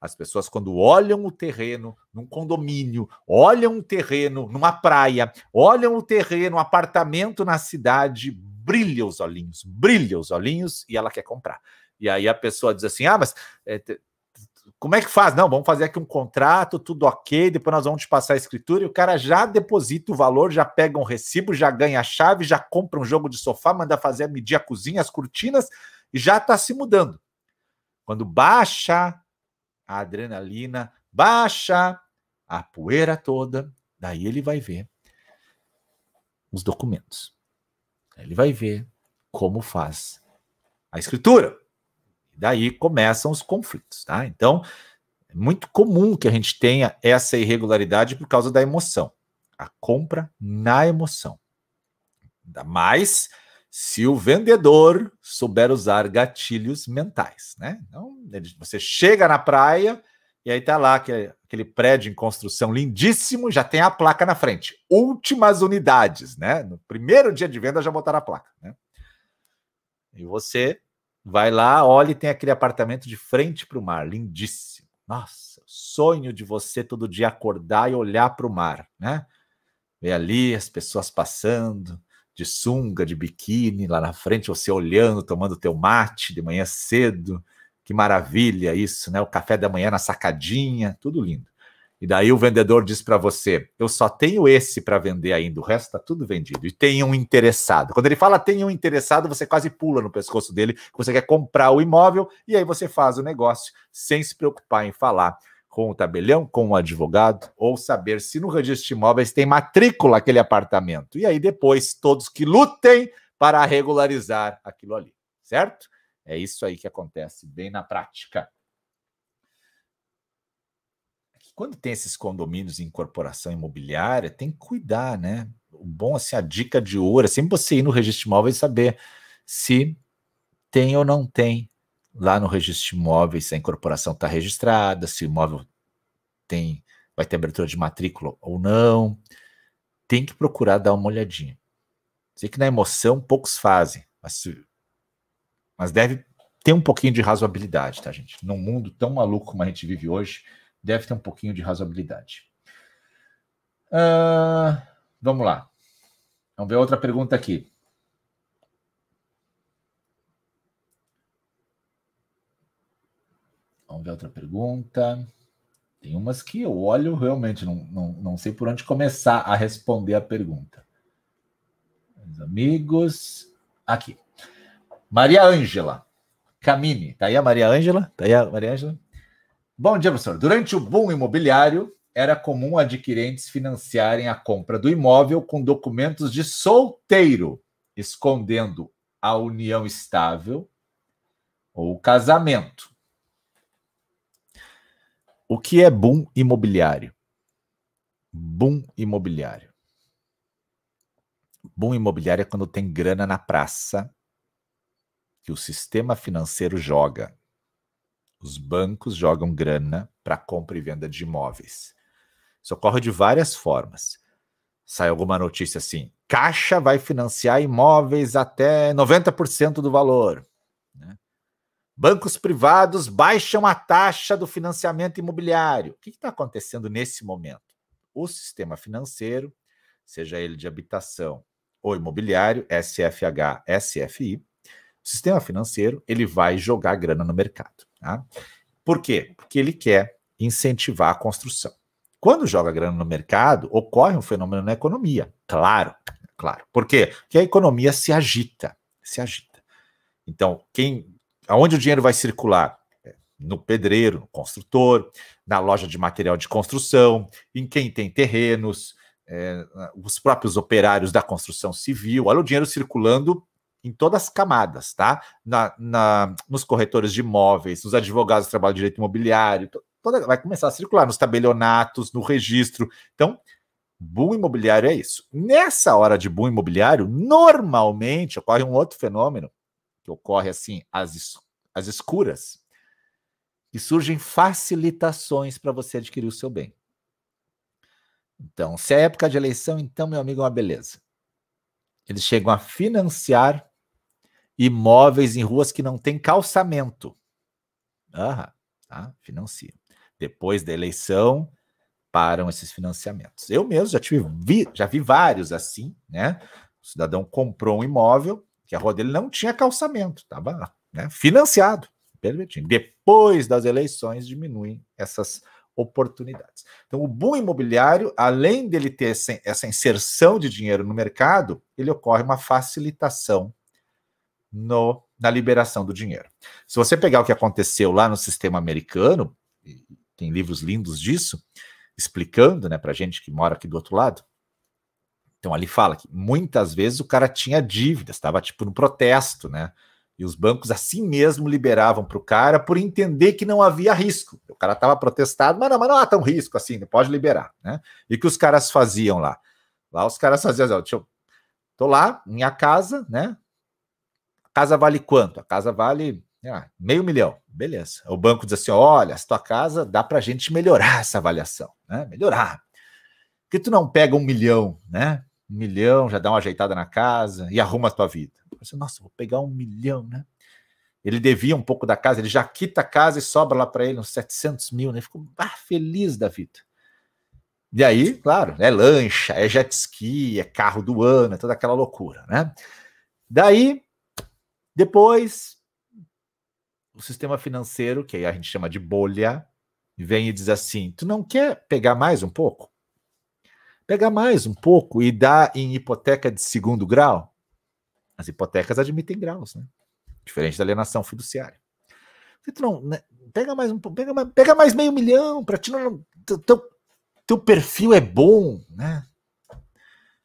A: As pessoas, quando olham o terreno num condomínio, olham um terreno numa praia, olham o terreno, um apartamento na cidade, brilha os olhinhos, brilha os olhinhos e ela quer comprar. E aí a pessoa diz assim: ah, mas é, como é que faz? Não, vamos fazer aqui um contrato, tudo ok, depois nós vamos te passar a escritura e o cara já deposita o valor, já pega um recibo, já ganha a chave, já compra um jogo de sofá, manda fazer medir a cozinha, as cortinas e já está se mudando. Quando baixa a adrenalina, baixa a poeira toda, daí ele vai ver os documentos. Ele vai ver como faz a escritura. Daí começam os conflitos, tá? Então, é muito comum que a gente tenha essa irregularidade por causa da emoção. A compra na emoção. Ainda mais se o vendedor souber usar gatilhos mentais, né? Então, você chega na praia e aí tá lá aquele, aquele prédio em construção lindíssimo, já tem a placa na frente. Últimas unidades, né? No primeiro dia de venda já botaram a placa, né? E você Vai lá, olha e tem aquele apartamento de frente para o mar, lindíssimo. Nossa, Sonho de você todo dia acordar e olhar para o mar, né? Ver ali as pessoas passando, de sunga, de biquíni, lá na frente você olhando, tomando teu mate de manhã cedo. Que maravilha isso, né? O café da manhã na sacadinha, tudo lindo. E daí o vendedor diz para você: Eu só tenho esse para vender ainda, o resto está tudo vendido. E tem um interessado. Quando ele fala tem um interessado, você quase pula no pescoço dele, você quer comprar o imóvel, e aí você faz o negócio sem se preocupar em falar com o tabelião, com o advogado, ou saber se no registro de imóveis tem matrícula aquele apartamento. E aí depois todos que lutem para regularizar aquilo ali, certo? É isso aí que acontece bem na prática quando tem esses condomínios em incorporação imobiliária, tem que cuidar, né? O bom, assim, a dica de ouro é sempre você ir no registro de imóveis e saber se tem ou não tem lá no registro de imóveis, se a incorporação está registrada, se o imóvel tem, vai ter abertura de matrícula ou não. Tem que procurar dar uma olhadinha. Sei que na emoção poucos fazem, mas, mas deve ter um pouquinho de razoabilidade, tá, gente? Num mundo tão maluco como a gente vive hoje, deve ter um pouquinho de razoabilidade. Uh, vamos lá. Vamos ver outra pergunta aqui. Vamos ver outra pergunta. Tem umas que eu olho realmente, não, não, não sei por onde começar a responder a pergunta. Meus amigos. Aqui. Maria Ângela Camini. Tá aí a Maria Ângela? Tá aí a Maria Ângela? Bom dia, professor. Durante o boom imobiliário, era comum adquirentes financiarem a compra do imóvel com documentos de solteiro, escondendo a união estável ou casamento. O que é boom imobiliário? Boom imobiliário. Boom imobiliário é quando tem grana na praça que o sistema financeiro joga. Os bancos jogam grana para compra e venda de imóveis. Isso ocorre de várias formas. Sai alguma notícia assim: Caixa vai financiar imóveis até 90% do valor. Né? Bancos privados baixam a taxa do financiamento imobiliário. O que está acontecendo nesse momento? O sistema financeiro, seja ele de habitação ou imobiliário, SFH, SFI, o sistema financeiro ele vai jogar grana no mercado. Tá? Por quê? Porque ele quer incentivar a construção. Quando joga grana no mercado, ocorre um fenômeno na economia. Claro, claro. Por quê? Porque a economia se agita, se agita. Então, quem, aonde o dinheiro vai circular? É, no pedreiro, no construtor, na loja de material de construção, em quem tem terrenos, é, os próprios operários da construção civil. Olha o dinheiro circulando em todas as camadas, tá? Na, na, nos corretores de imóveis, nos advogados que trabalham direito imobiliário, toda, vai começar a circular nos tabelionatos, no registro. Então, boom imobiliário é isso. Nessa hora de boom imobiliário, normalmente ocorre um outro fenômeno, que ocorre assim, as, as escuras, e surgem facilitações para você adquirir o seu bem. Então, se é época de eleição, então, meu amigo, é uma beleza. Eles chegam a financiar imóveis em ruas que não tem calçamento. Ah, tá? Financia. Depois da eleição, param esses financiamentos. Eu mesmo já tive, vi, já vi vários assim, né? O cidadão comprou um imóvel que a rua dele não tinha calçamento, estava né, financiado, permitindo. Depois das eleições, diminuem essas oportunidades. Então, o boom imobiliário, além dele ter essa inserção de dinheiro no mercado, ele ocorre uma facilitação no, na liberação do dinheiro. Se você pegar o que aconteceu lá no sistema americano, tem livros lindos disso, explicando né, para gente que mora aqui do outro lado. Então ali fala que muitas vezes o cara tinha dívidas, estava tipo no protesto, né? E os bancos assim mesmo liberavam para o cara por entender que não havia risco. O cara estava protestado, mas não, mas não há tão risco assim, pode liberar, né? E que os caras faziam lá? Lá os caras faziam, ó, deixa eu, tô lá, minha casa, né? Casa vale quanto? A casa vale meio milhão. Beleza. O banco diz assim: olha, a tua casa dá para a gente melhorar essa avaliação, né? Melhorar. Porque tu não pega um milhão, né? Um milhão, já dá uma ajeitada na casa e arruma a tua vida. Você, Nossa, vou pegar um milhão, né? ele devia um pouco da casa, ele já quita a casa e sobra lá para ele uns 700 mil, né? Ficou ah, feliz da vida. E aí, claro, é lancha, é jet ski, é carro do ano, é toda aquela loucura, né? Daí, depois, o sistema financeiro, que aí a gente chama de bolha, vem e diz assim: tu não quer pegar mais um pouco? Pegar mais um pouco e dar em hipoteca de segundo grau? As hipotecas admitem graus, né? Diferente da alienação fiduciária. Tu não, né? pega mais um pega mais, pega mais meio milhão para ti não. Teu, teu perfil é bom, né?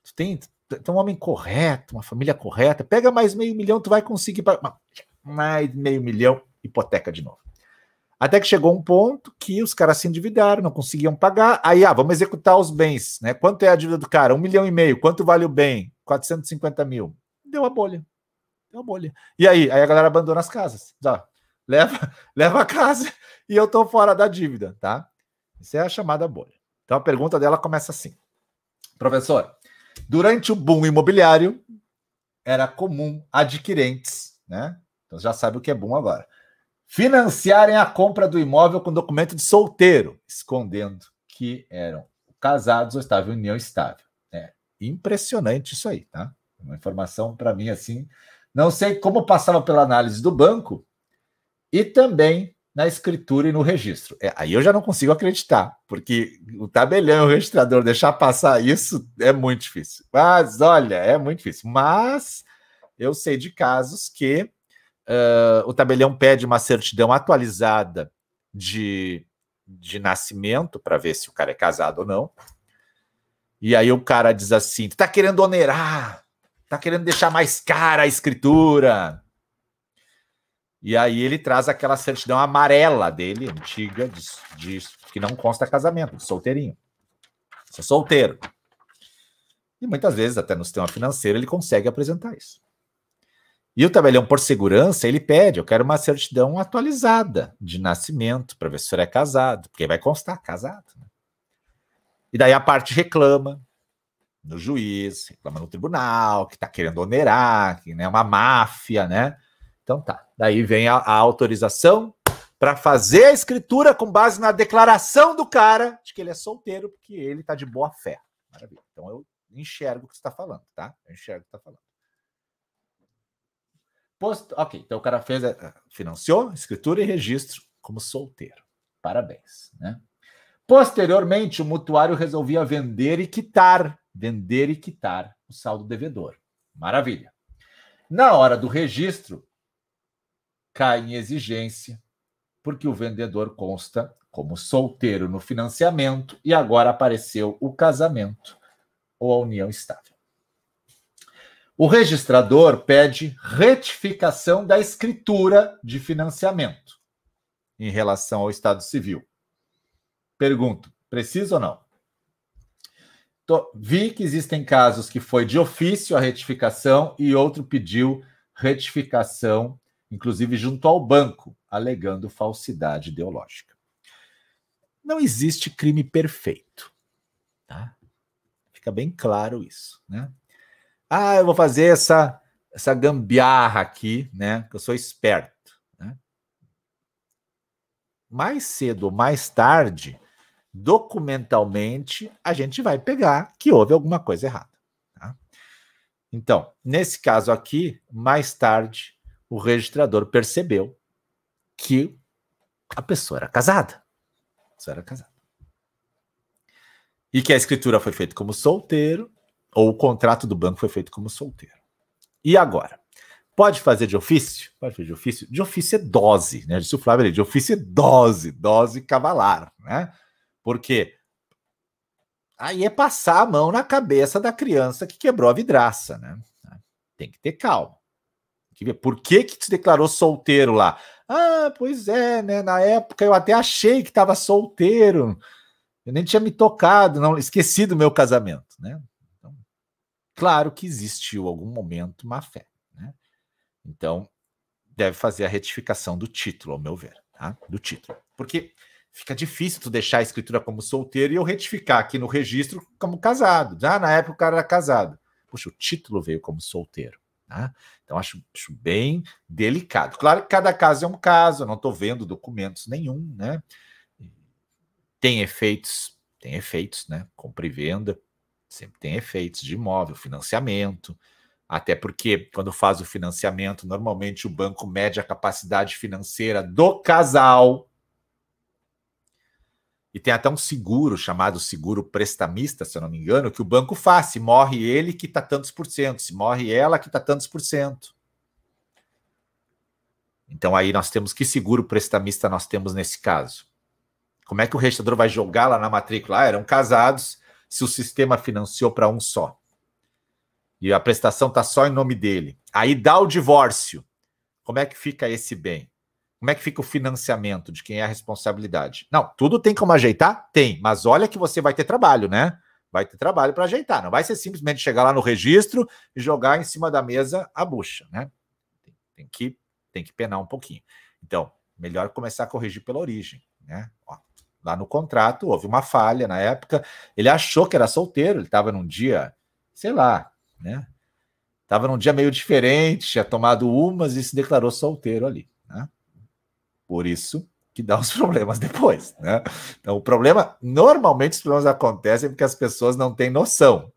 A: Tu tem, é um homem correto, uma família correta. Pega mais meio milhão, tu vai conseguir. Mais meio milhão, hipoteca de novo. Até que chegou um ponto que os caras se endividaram, não conseguiam pagar. Aí, ah, vamos executar os bens, né? Quanto é a dívida do cara? Um milhão e meio. Quanto vale o bem? 450 mil. Deu a bolha. Deu a bolha. E aí? Aí a galera abandona as casas. Já. Leva, (laughs) leva a casa (laughs) e eu tô fora da dívida, tá? Isso é a chamada bolha. Então a pergunta dela começa assim: Professor, durante o boom imobiliário, era comum adquirentes, né? Então já sabe o que é boom agora financiarem a compra do imóvel com documento de solteiro, escondendo que eram casados ou estavam em união estável. É impressionante isso aí, tá? Uma informação para mim assim. Não sei como passava pela análise do banco e também na escritura e no registro. É, aí eu já não consigo acreditar, porque o tabelião e o registrador deixar passar isso é muito difícil. Mas olha, é muito difícil. Mas eu sei de casos que uh, o tabelião pede uma certidão atualizada de, de nascimento para ver se o cara é casado ou não. E aí o cara diz assim: tá querendo onerar, tá querendo deixar mais cara a escritura. E aí ele traz aquela certidão amarela dele, antiga, de, de que não consta casamento, solteirinho. Você é solteiro. E muitas vezes, até no sistema financeiro, ele consegue apresentar isso. E o tabelião, por segurança, ele pede: eu quero uma certidão atualizada de nascimento para ver se o senhor é casado, porque vai constar casado. Né? E daí a parte reclama no juiz, reclama no tribunal, que está querendo onerar, que é né, uma máfia, né? Então tá. Daí vem a, a autorização para fazer a escritura com base na declaração do cara de que ele é solteiro, porque ele está de boa fé. Maravilha. Então eu enxergo o que você está falando, tá? Eu enxergo o que está falando. Posto, ok, então o cara fez, eh, financiou escritura e registro como solteiro. Parabéns, né? Posteriormente, o mutuário resolvia vender e quitar, vender e quitar o saldo devedor. Maravilha. Na hora do registro, cai em exigência, porque o vendedor consta como solteiro no financiamento e agora apareceu o casamento ou a união estável. O registrador pede retificação da escritura de financiamento em relação ao Estado Civil. Pergunto, precisa ou não? Tô, vi que existem casos que foi de ofício a retificação e outro pediu retificação, inclusive junto ao banco, alegando falsidade ideológica. Não existe crime perfeito. Tá? Fica bem claro isso, né? Ah, eu vou fazer essa, essa gambiarra aqui, né? Que eu sou esperto. Né? Mais cedo ou mais tarde, documentalmente, a gente vai pegar que houve alguma coisa errada. Tá? Então, nesse caso aqui, mais tarde, o registrador percebeu que a pessoa era casada. A pessoa era casada. E que a escritura foi feita como solteiro ou o contrato do banco foi feito como solteiro. E agora? Pode fazer de ofício? Pode fazer de ofício? De ofício é dose, né? Disse o Flávio de ofício é dose, dose cavalar, né? Porque aí é passar a mão na cabeça da criança que quebrou a vidraça, né? Tem que ter calma. Por que que se declarou solteiro lá. Ah, pois é, né? Na época eu até achei que estava solteiro. Eu nem tinha me tocado, não esqueci do meu casamento, né? Claro que existiu algum momento má fé, né? Então, deve fazer a retificação do título, ao meu ver, tá? Do título. Porque fica difícil tu deixar a escritura como solteiro e eu retificar aqui no registro como casado. Já na época o cara era casado. Poxa, o título veio como solteiro. Tá? Então, acho, acho, bem delicado. Claro que cada caso é um caso, eu não estou vendo documentos nenhum, né? Tem efeitos, tem efeitos, né? Compra e venda, sempre tem efeitos de imóvel, financiamento, até porque quando faz o financiamento, normalmente o banco mede a capacidade financeira do casal. E tem até um seguro chamado seguro prestamista, se eu não me engano, que o banco faz. Se morre ele, que está tantos por cento. Se morre ela, que está tantos por cento. Então aí nós temos que seguro prestamista nós temos nesse caso? Como é que o registrador vai jogar lá na matrícula? Ah, eram casados se o sistema financiou para um só e a prestação está só em nome dele. Aí dá o divórcio. Como é que fica esse bem? Como é que fica o financiamento de quem é a responsabilidade? Não, tudo tem como ajeitar? Tem, mas olha que você vai ter trabalho, né? Vai ter trabalho para ajeitar. Não vai ser simplesmente chegar lá no registro e jogar em cima da mesa a bucha, né? Tem, que, tem que penar um pouquinho. Então, melhor começar a corrigir pela origem, né? Ó, lá no contrato houve uma falha na época. Ele achou que era solteiro, ele estava num dia, sei lá, né? Tava num dia meio diferente, tinha tomado umas e se declarou solteiro ali, né? Por isso que dá os (laughs) problemas depois, né? Então, o problema, normalmente os problemas acontecem porque as pessoas não têm noção,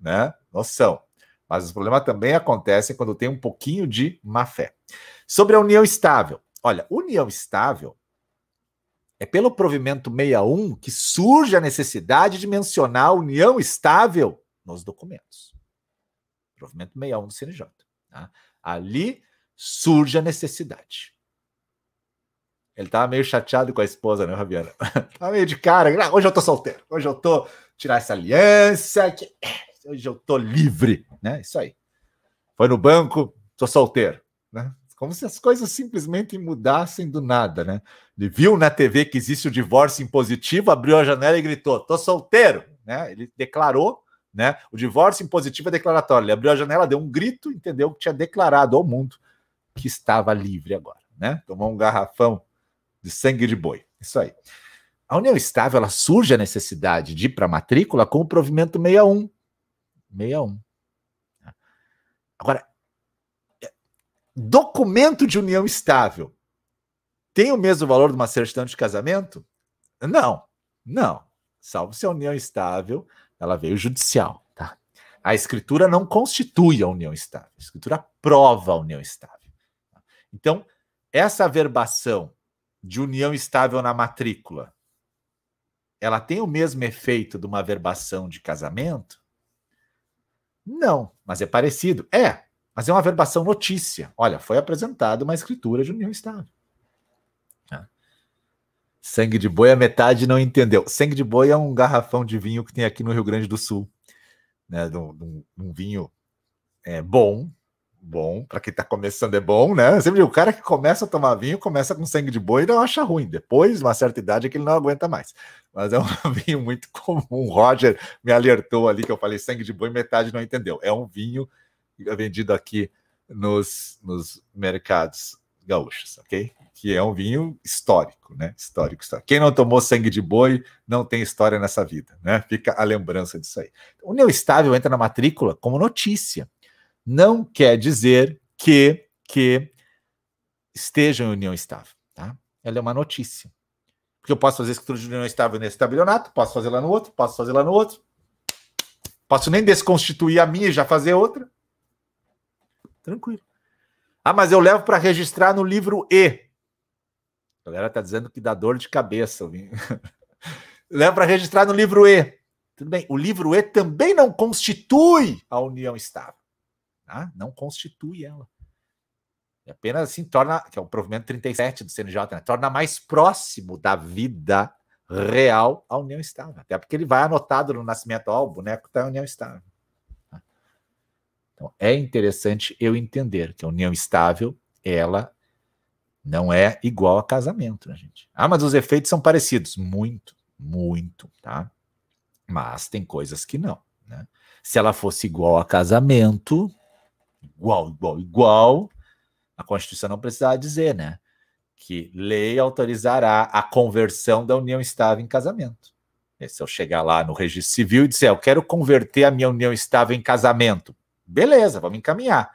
A: né? Noção. Mas os problemas também acontecem quando tem um pouquinho de má fé. Sobre a união estável. Olha, união estável é pelo provimento 61 que surge a necessidade de mencionar a união estável nos documentos. Provimento 61 do CNJ. Tá? Ali surge a necessidade. Ele estava meio chateado com a esposa, né, Rabiana? (laughs) Tava meio de cara. Ah, hoje eu tô solteiro. Hoje eu tô tirar essa aliança. Que... Hoje eu tô livre, né? Isso aí. Foi no banco, tô solteiro, né? Como se as coisas simplesmente mudassem do nada, né? Ele viu na TV que existe o divórcio impositivo, abriu a janela e gritou: tô solteiro, né? Ele declarou né? O divórcio impositivo é declaratório. Ele abriu a janela, deu um grito, entendeu que tinha declarado ao mundo que estava livre agora, né? Tomou um garrafão de sangue de boi. Isso aí. A união estável, ela surge a necessidade de ir para a matrícula com o provimento 61. 61. Agora, documento de união estável tem o mesmo valor de uma certidão de casamento? Não, não. Salvo se a união estável ela veio judicial, tá? A escritura não constitui a união estável, a escritura prova a união estável. Então, essa averbação de união estável na matrícula, ela tem o mesmo efeito de uma averbação de casamento? Não, mas é parecido. É, mas é uma averbação notícia. Olha, foi apresentada uma escritura de união estável. Sangue de boi, a metade não entendeu. Sangue de boi é um garrafão de vinho que tem aqui no Rio Grande do Sul. Né? Um, um vinho é, bom, bom, para quem está começando é bom, né? Sempre digo, o cara que começa a tomar vinho começa com sangue de boi e não acha ruim. Depois, uma certa idade, é que ele não aguenta mais. Mas é um (laughs) vinho muito comum. O Roger me alertou ali que eu falei sangue de boi, metade não entendeu. É um vinho vendido aqui nos, nos mercados gaúchos, ok? que é um vinho histórico, né? Histórico, histórico. Quem não tomou sangue de boi não tem história nessa vida, né? Fica a lembrança disso aí. União estável entra na matrícula como notícia. Não quer dizer que, que estejam em união estável, tá? Ela é uma notícia. Porque eu posso fazer escritura de união estável nesse tabelionato, posso fazer lá no outro, posso fazer lá no outro. Posso nem desconstituir a minha e já fazer outra. Tranquilo. Ah, mas eu levo para registrar no livro E. A galera tá dizendo que dá dor de cabeça. (laughs) Leva para registrar no livro E. Tudo bem. O livro E também não constitui a união estável. Tá? Não constitui ela. E apenas assim torna, que é o provimento 37 do CNJ, né? torna mais próximo da vida real a união estável. Até porque ele vai anotado no nascimento, ó, o boneco está em união estável. Tá? Então, é interessante eu entender que a união estável, ela não é igual a casamento, né, gente? Ah, mas os efeitos são parecidos. Muito, muito, tá? Mas tem coisas que não, né? Se ela fosse igual a casamento, igual, igual, igual, a Constituição não precisava dizer, né? Que lei autorizará a conversão da união estável em casamento. E se eu chegar lá no registro civil e disser, eu quero converter a minha união estável em casamento, beleza, vamos encaminhar.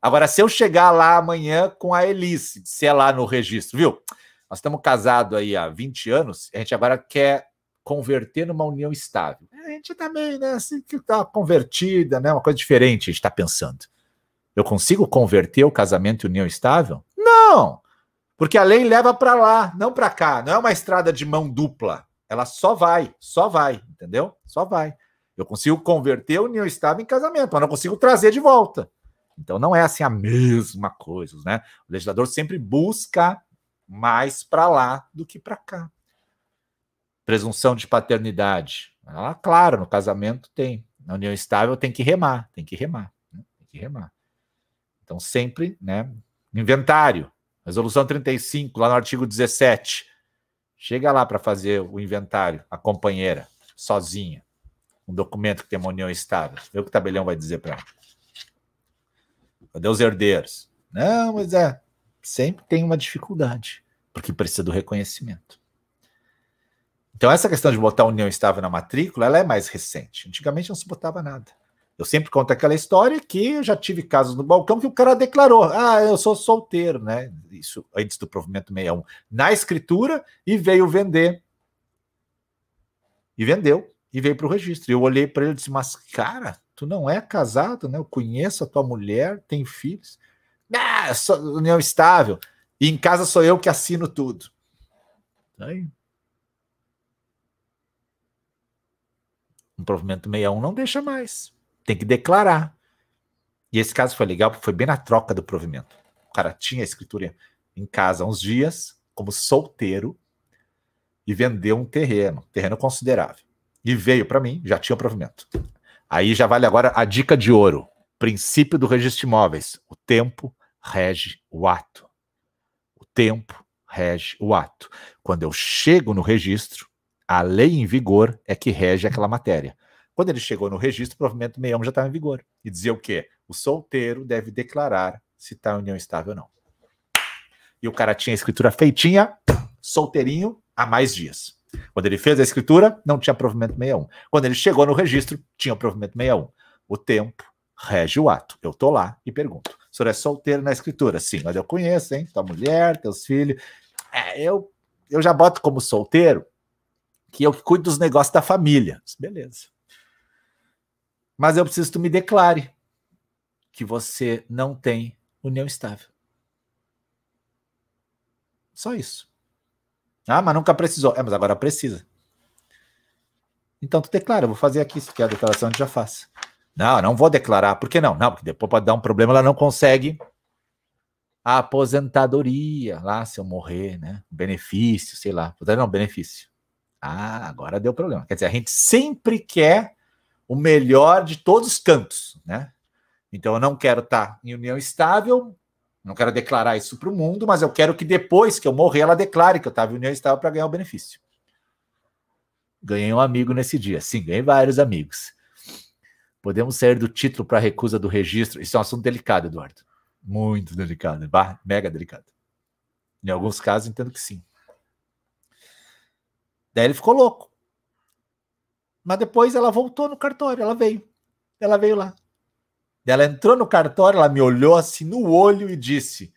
A: Agora, se eu chegar lá amanhã com a Elice, se é lá no registro, viu? Nós estamos casados aí há 20 anos, a gente agora quer converter numa união estável. A gente também, né? Assim que tá convertida, né? Uma coisa diferente, a gente está pensando. Eu consigo converter o casamento em união estável? Não! Porque a lei leva para lá, não para cá. Não é uma estrada de mão dupla. Ela só vai, só vai, entendeu? Só vai. Eu consigo converter a união estável em casamento, mas não consigo trazer de volta. Então não é assim a mesma coisa, né? O legislador sempre busca mais para lá do que para cá. Presunção de paternidade. Ah, claro, no casamento tem. Na união estável tem que remar, tem que remar, né? tem que remar. Então sempre, né? Inventário. Resolução 35, lá no artigo 17. Chega lá para fazer o inventário, a companheira, sozinha. Um documento que tem uma união estável. Vê o que o tabelião vai dizer para ela. Cadê os herdeiros? Não, mas é. Sempre tem uma dificuldade, porque precisa do reconhecimento. Então, essa questão de botar união estável na matrícula, ela é mais recente. Antigamente não se botava nada. Eu sempre conto aquela história que eu já tive casos no balcão que o cara declarou: ah, eu sou solteiro, né? Isso antes do provimento 61, na escritura e veio vender. E vendeu, e veio para o registro. Eu olhei para ele e disse: Mas, cara, tu não é casado, né? Eu conheço a tua mulher, tem filhos. Ah, união estável. E em casa sou eu que assino tudo. Aí. Um provimento 61 não deixa mais tem que declarar. E esse caso foi legal, porque foi bem na troca do provimento. O cara tinha a escritura em casa há uns dias, como solteiro, e vendeu um terreno, terreno considerável. E veio para mim, já tinha o provimento. Aí já vale agora a dica de ouro. Princípio do registro de imóveis. O tempo rege o ato. O tempo rege o ato. Quando eu chego no registro, a lei em vigor é que rege aquela matéria. Quando ele chegou no registro, o provimento 61 já estava em vigor. E dizia o quê? O solteiro deve declarar se está em união estável ou não. E o cara tinha a escritura feitinha, solteirinho, há mais dias. Quando ele fez a escritura, não tinha provimento 61. Quando ele chegou no registro, tinha o provimento 61. O tempo rege o ato. Eu tô lá e pergunto: o senhor é solteiro na escritura? Sim, mas eu conheço, hein? Tua mulher, teus filhos. É, eu, eu já boto como solteiro que eu cuido dos negócios da família. Beleza. Mas eu preciso que tu me declare que você não tem união estável. Só isso. Ah, mas nunca precisou. É, mas agora precisa. Então tu declara, eu vou fazer aqui, se quer a declaração, a gente já faz. Não, não vou declarar. Por que não? Não, porque depois pode dar um problema, ela não consegue a aposentadoria lá, se eu morrer, né? Benefício, sei lá. Não, benefício. Ah, agora deu problema. Quer dizer, a gente sempre quer o melhor de todos os cantos, né? Então eu não quero estar em união estável, não quero declarar isso para o mundo, mas eu quero que depois que eu morrer ela declare que eu estava em união estável para ganhar o benefício. Ganhei um amigo nesse dia, sim, ganhei vários amigos. Podemos sair do título para recusa do registro. Isso é um assunto delicado, Eduardo. Muito delicado, mega delicado. Em alguns casos, entendo que sim. Daí ele ficou louco. Mas depois ela voltou no cartório, ela veio. Ela veio lá. Ela entrou no cartório, ela me olhou assim no olho e disse: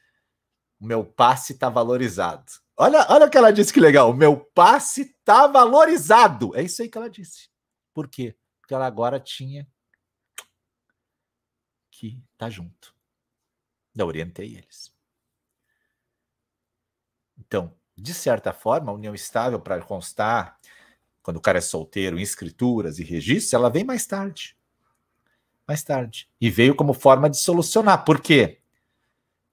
A: O meu passe está valorizado. Olha, olha o que ela disse que legal. O meu passe está valorizado. É isso aí que ela disse. Por quê? Porque ela agora tinha que estar tá junto. Eu orientei eles. Então, de certa forma, a união estável para constar quando o cara é solteiro, em escrituras e registros, ela vem mais tarde. Mais tarde. E veio como forma de solucionar. Por quê?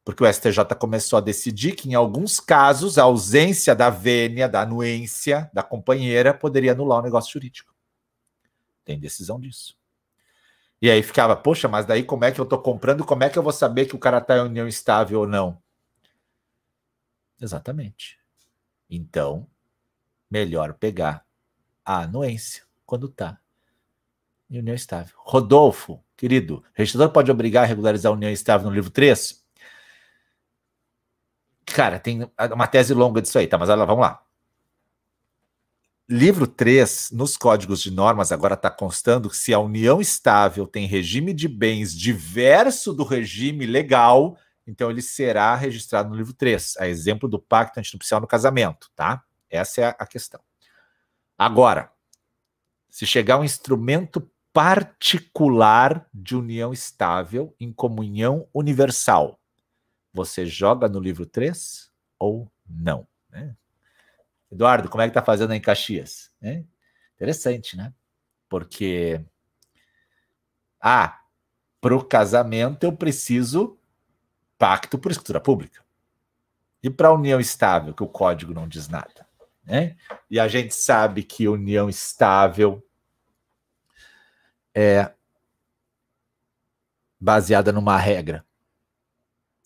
A: Porque o STJ começou a decidir que, em alguns casos, a ausência da vênia, da anuência da companheira poderia anular o negócio jurídico. Tem decisão disso. E aí ficava, poxa, mas daí como é que eu estou comprando? Como é que eu vou saber que o cara está em união estável ou não? Exatamente. Então, melhor pegar a anuência quando está em união estável. Rodolfo, querido, registrador pode obrigar a regularizar a união estável no livro 3? Cara, tem uma tese longa disso aí, tá? Mas vamos lá. livro 3, nos códigos de normas, agora está constando que se a união estável tem regime de bens diverso do regime legal, então ele será registrado no livro 3, a exemplo do pacto antinupcial no casamento, tá? Essa é a questão. Agora, se chegar um instrumento particular de união estável em comunhão universal, você joga no livro 3 ou não? Né? Eduardo, como é que tá fazendo em Caxias? É interessante, né? Porque, ah, para o casamento eu preciso pacto por escritura pública. E para a união estável, que o código não diz nada. Né? E a gente sabe que união estável é baseada numa regra,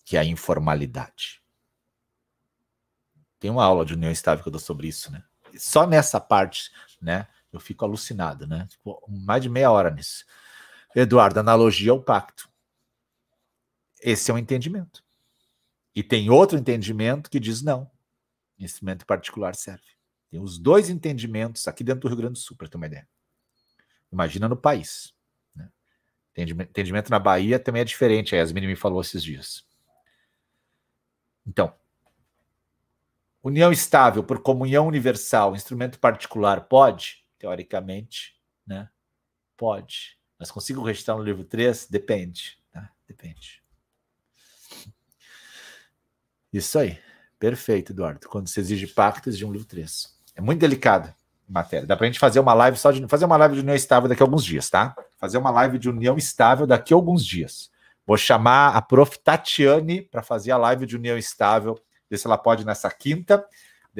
A: que é a informalidade. Tem uma aula de união estável que eu dou sobre isso, né? Só nessa parte, né? Eu fico alucinado, né? Tipo, mais de meia hora nisso. Eduardo, analogia ao pacto. Esse é um entendimento. E tem outro entendimento que diz não. Instrumento particular serve. Tem os dois entendimentos aqui dentro do Rio Grande do Sul, para ter uma ideia. Imagina no país. Né? Entendimento na Bahia também é diferente, a Yasmin me falou esses dias. Então, União estável por comunhão universal, instrumento particular, pode? Teoricamente, né? Pode. Mas consigo registrar no livro 3? Depende. Tá? Depende. Isso aí. Perfeito, Eduardo. Quando se exige pactos de um livro 3. É muito delicado a matéria. Dá para a gente fazer uma live só de fazer uma live de união estável daqui a alguns dias, tá? Fazer uma live de união estável daqui a alguns dias. Vou chamar a prof. Tatiane para fazer a live de união estável ver se ela pode nessa quinta.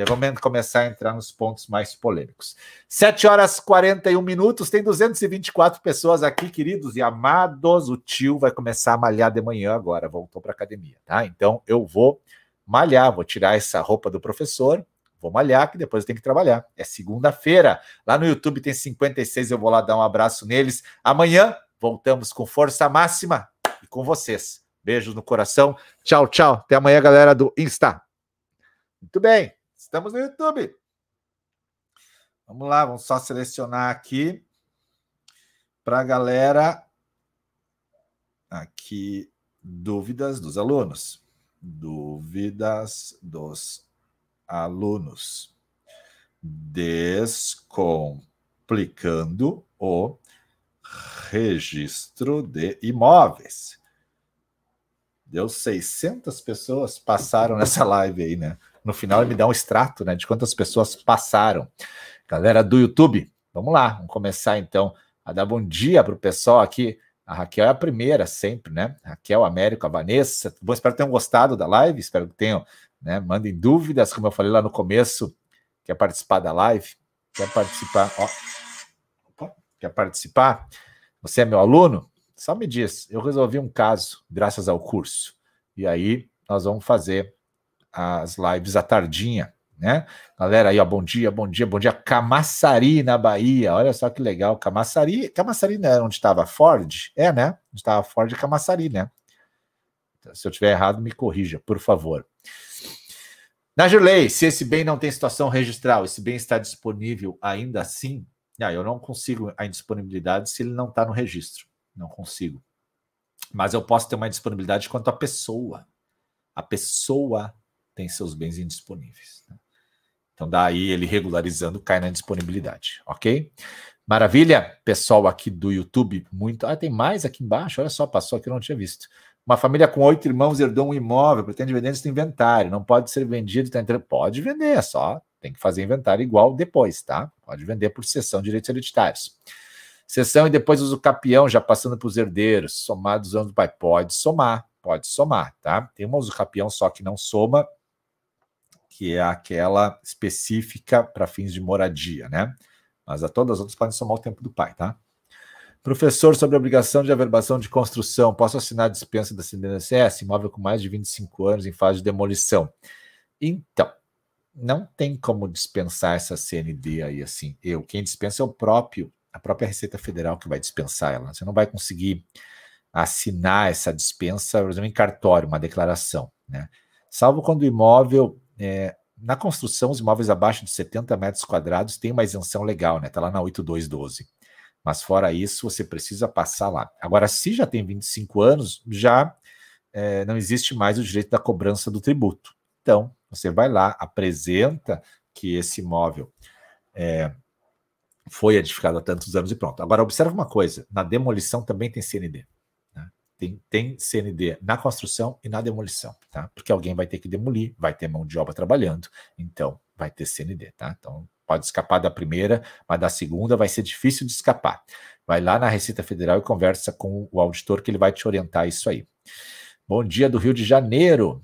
A: Vamos começar a entrar nos pontos mais polêmicos. 7 horas 41 minutos, tem 224 pessoas aqui, queridos e amados. O tio vai começar a malhar de manhã agora, voltou para academia, tá? Então eu vou malhar, vou tirar essa roupa do professor, vou malhar, que depois eu tenho que trabalhar. É segunda-feira. Lá no YouTube tem 56, eu vou lá dar um abraço neles. Amanhã voltamos com força máxima e com vocês. Beijos no coração. Tchau, tchau. Até amanhã, galera do Insta. Muito bem. Estamos no YouTube. Vamos lá, vamos só selecionar aqui para a galera aqui dúvidas dos alunos. Dúvidas dos alunos. Descomplicando o registro de imóveis. Deu 600 pessoas passaram nessa live aí, né? No final ele me dá um extrato, né, de quantas pessoas passaram. Galera do YouTube, vamos lá, vamos começar então a dar bom dia para o pessoal aqui. A Raquel é a primeira sempre, né? Raquel, Américo, a Vanessa. Bom, espero que tenham gostado da live, espero que tenham, né? Mandem dúvidas, como eu falei lá no começo. Quer participar da live? Quer participar? Ó. Opa, quer participar? Você é meu aluno? Só me diz, eu resolvi um caso graças ao curso. E aí nós vamos fazer as lives à tardinha, né? Galera aí, ó, bom dia, bom dia, bom dia. Camaçari na Bahia, olha só que legal. Camaçari, Camaçari não era onde estava Ford? É, né? Onde estava Ford Camaçari, né? Se eu tiver errado, me corrija, por favor. Najirley, se esse bem não tem situação registral, esse bem está disponível ainda assim, ah, eu não consigo a indisponibilidade se ele não está no registro não consigo. Mas eu posso ter uma disponibilidade quanto à pessoa. A pessoa tem seus bens indisponíveis. Né? Então, daí ele regularizando cai na disponibilidade, ok? Maravilha, pessoal aqui do YouTube, muito. Ah, tem mais aqui embaixo, olha só, passou aqui, eu não tinha visto. Uma família com oito irmãos herdou um imóvel, pretende vender esse inventário, não pode ser vendido, tá entrando... pode vender, só tem que fazer inventário igual depois, tá? Pode vender por cessão de direitos hereditários. Sessão e depois usa o capião, já passando para os herdeiros, somados anos do pai. Pode somar, pode somar, tá? Tem uma uso capião só que não soma, que é aquela específica para fins de moradia, né? Mas a todas as outras podem somar o tempo do pai, tá? Professor, sobre obrigação de averbação de construção, posso assinar a dispensa da CNDS, imóvel com mais de 25 anos em fase de demolição? Então, não tem como dispensar essa CND aí assim. Eu, quem dispensa é o próprio a própria Receita Federal que vai dispensar ela. Você não vai conseguir assinar essa dispensa, por exemplo, em cartório, uma declaração, né? Salvo quando o imóvel é, na construção, os imóveis abaixo de 70 metros quadrados têm uma isenção legal, né? Está lá na 8212. Mas fora isso, você precisa passar lá. Agora, se já tem 25 anos, já é, não existe mais o direito da cobrança do tributo. Então, você vai lá, apresenta que esse imóvel é, foi edificado há tantos anos e pronto. Agora, observe uma coisa: na demolição também tem CND. Né? Tem, tem CND na construção e na demolição, tá? Porque alguém vai ter que demolir, vai ter mão de obra trabalhando, então vai ter CND, tá? Então pode escapar da primeira, mas da segunda vai ser difícil de escapar. Vai lá na Receita Federal e conversa com o auditor que ele vai te orientar isso aí. Bom dia do Rio de Janeiro.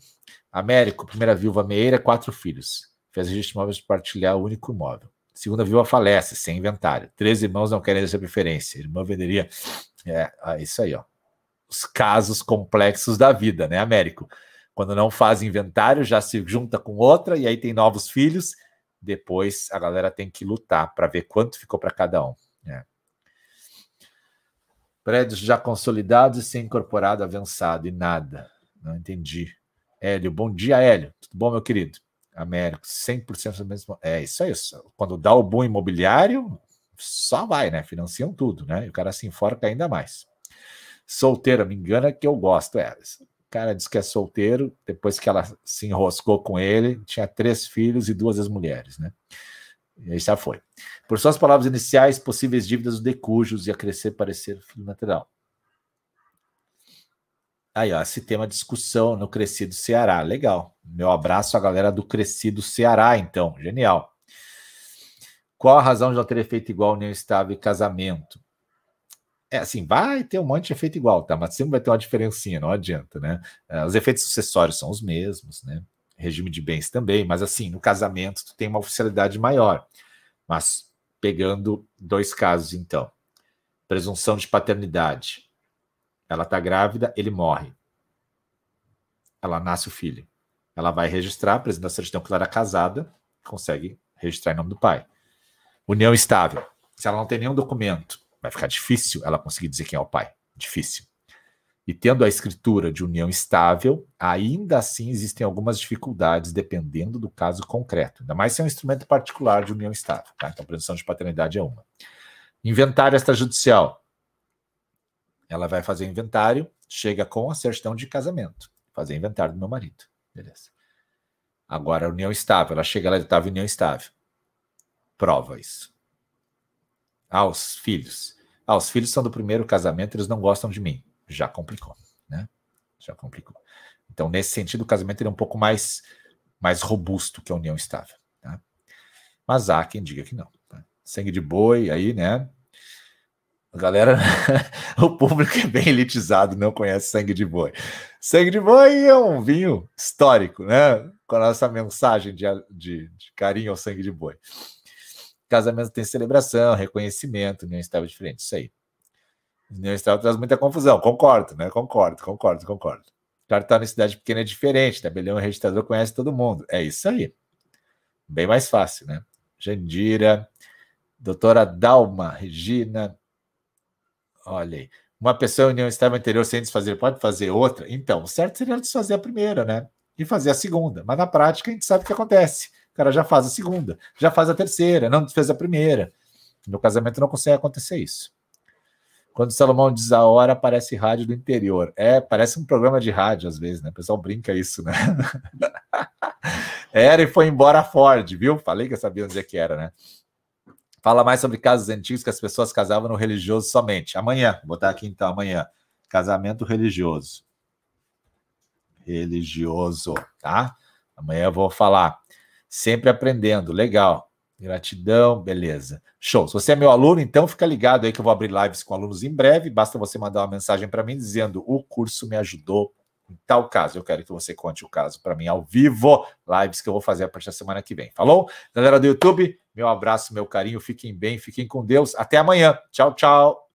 A: Américo, primeira viúva meira, quatro filhos. Fez registro de imóveis partilhar o único imóvel. Segunda viúva falece, sem inventário. Três irmãos não querem essa preferência. Irmã venderia. É, é, isso aí, ó. Os casos complexos da vida, né, Américo? Quando não faz inventário, já se junta com outra e aí tem novos filhos. Depois a galera tem que lutar para ver quanto ficou para cada um. É. Prédios já consolidados e sem incorporado avançado e nada. Não entendi. Hélio, bom dia, Hélio. Tudo bom, meu querido? Américo, 100% do mesmo. É isso aí. Quando dá o bom imobiliário, só vai, né? Financiam tudo, né? E o cara se enforca ainda mais. Solteira, me engana que eu gosto. É, cara diz que é solteiro, depois que ela se enroscou com ele, tinha três filhos e duas ex-mulheres, né? E aí já foi. Por suas palavras iniciais, possíveis dívidas do decujos e a crescer parecer filho natural. Aí, ó, esse tema discussão no Crescido Ceará. Legal. Meu abraço à galera do Crescido Ceará, então. Genial. Qual a razão de não ter feito igual união estável e casamento? É assim, vai ter um monte de efeito igual, tá? Mas sempre vai ter uma diferencinha, não adianta, né? É, os efeitos sucessórios são os mesmos, né? Regime de bens também, mas assim, no casamento tu tem uma oficialidade maior. Mas pegando dois casos, então. Presunção de paternidade ela está grávida, ele morre. Ela nasce o filho. Ela vai registrar, apresenta a certidão que ela era casada, consegue registrar em nome do pai. União estável. Se ela não tem nenhum documento, vai ficar difícil ela conseguir dizer quem é o pai. Difícil. E tendo a escritura de união estável, ainda assim existem algumas dificuldades dependendo do caso concreto. Ainda mais se é um instrumento particular de união estável. Tá? Então, a presunção de paternidade é uma. Inventário extrajudicial ela vai fazer inventário, chega com a certidão de casamento. Fazer inventário do meu marido. Beleza. Agora, a união estável. Ela chega, ela estava união estável. Prova isso. Ah, os filhos. Ah, os filhos são do primeiro casamento, eles não gostam de mim. Já complicou, né? Já complicou. Então, nesse sentido, o casamento é um pouco mais, mais robusto que a união estável. Tá? Mas há quem diga que não. Tá? Sangue de boi aí, né? A galera, (laughs) o público é bem elitizado, não conhece sangue de boi. Sangue de boi é um vinho histórico, né? Com a nossa mensagem de, de, de carinho ao sangue de boi. Casamento tem celebração, reconhecimento, união estável diferente, isso aí. União estável traz muita confusão, concordo, né? Concordo, concordo, concordo. Cartão na cidade pequena é diferente, tabelião e registrador conhece todo mundo. É isso aí. Bem mais fácil, né? Jandira, doutora Dalma, Regina, Olha aí. Uma pessoa em união estável anterior sem desfazer pode fazer outra? Então, o certo seria desfazer a primeira, né? E fazer a segunda. Mas na prática a gente sabe o que acontece. Cara já faz a segunda, já faz a terceira, não fez a primeira. No casamento não consegue acontecer isso. Quando Salomão diz a hora, parece rádio do interior. É, parece um programa de rádio às vezes, né? O pessoal brinca isso, né? (laughs) era e foi embora a Ford, viu? Falei que eu sabia onde é que era, né? Fala mais sobre casos antigos que as pessoas casavam no religioso somente. Amanhã, vou botar aqui então, amanhã. Casamento religioso. Religioso, tá? Amanhã eu vou falar. Sempre aprendendo, legal. Gratidão, beleza. Show. Se você é meu aluno, então fica ligado aí que eu vou abrir lives com alunos em breve. Basta você mandar uma mensagem para mim dizendo: o curso me ajudou em tal caso. Eu quero que você conte o caso para mim ao vivo. Lives que eu vou fazer a partir da semana que vem. Falou? Galera do YouTube, meu abraço, meu carinho. Fiquem bem, fiquem com Deus. Até amanhã. Tchau, tchau.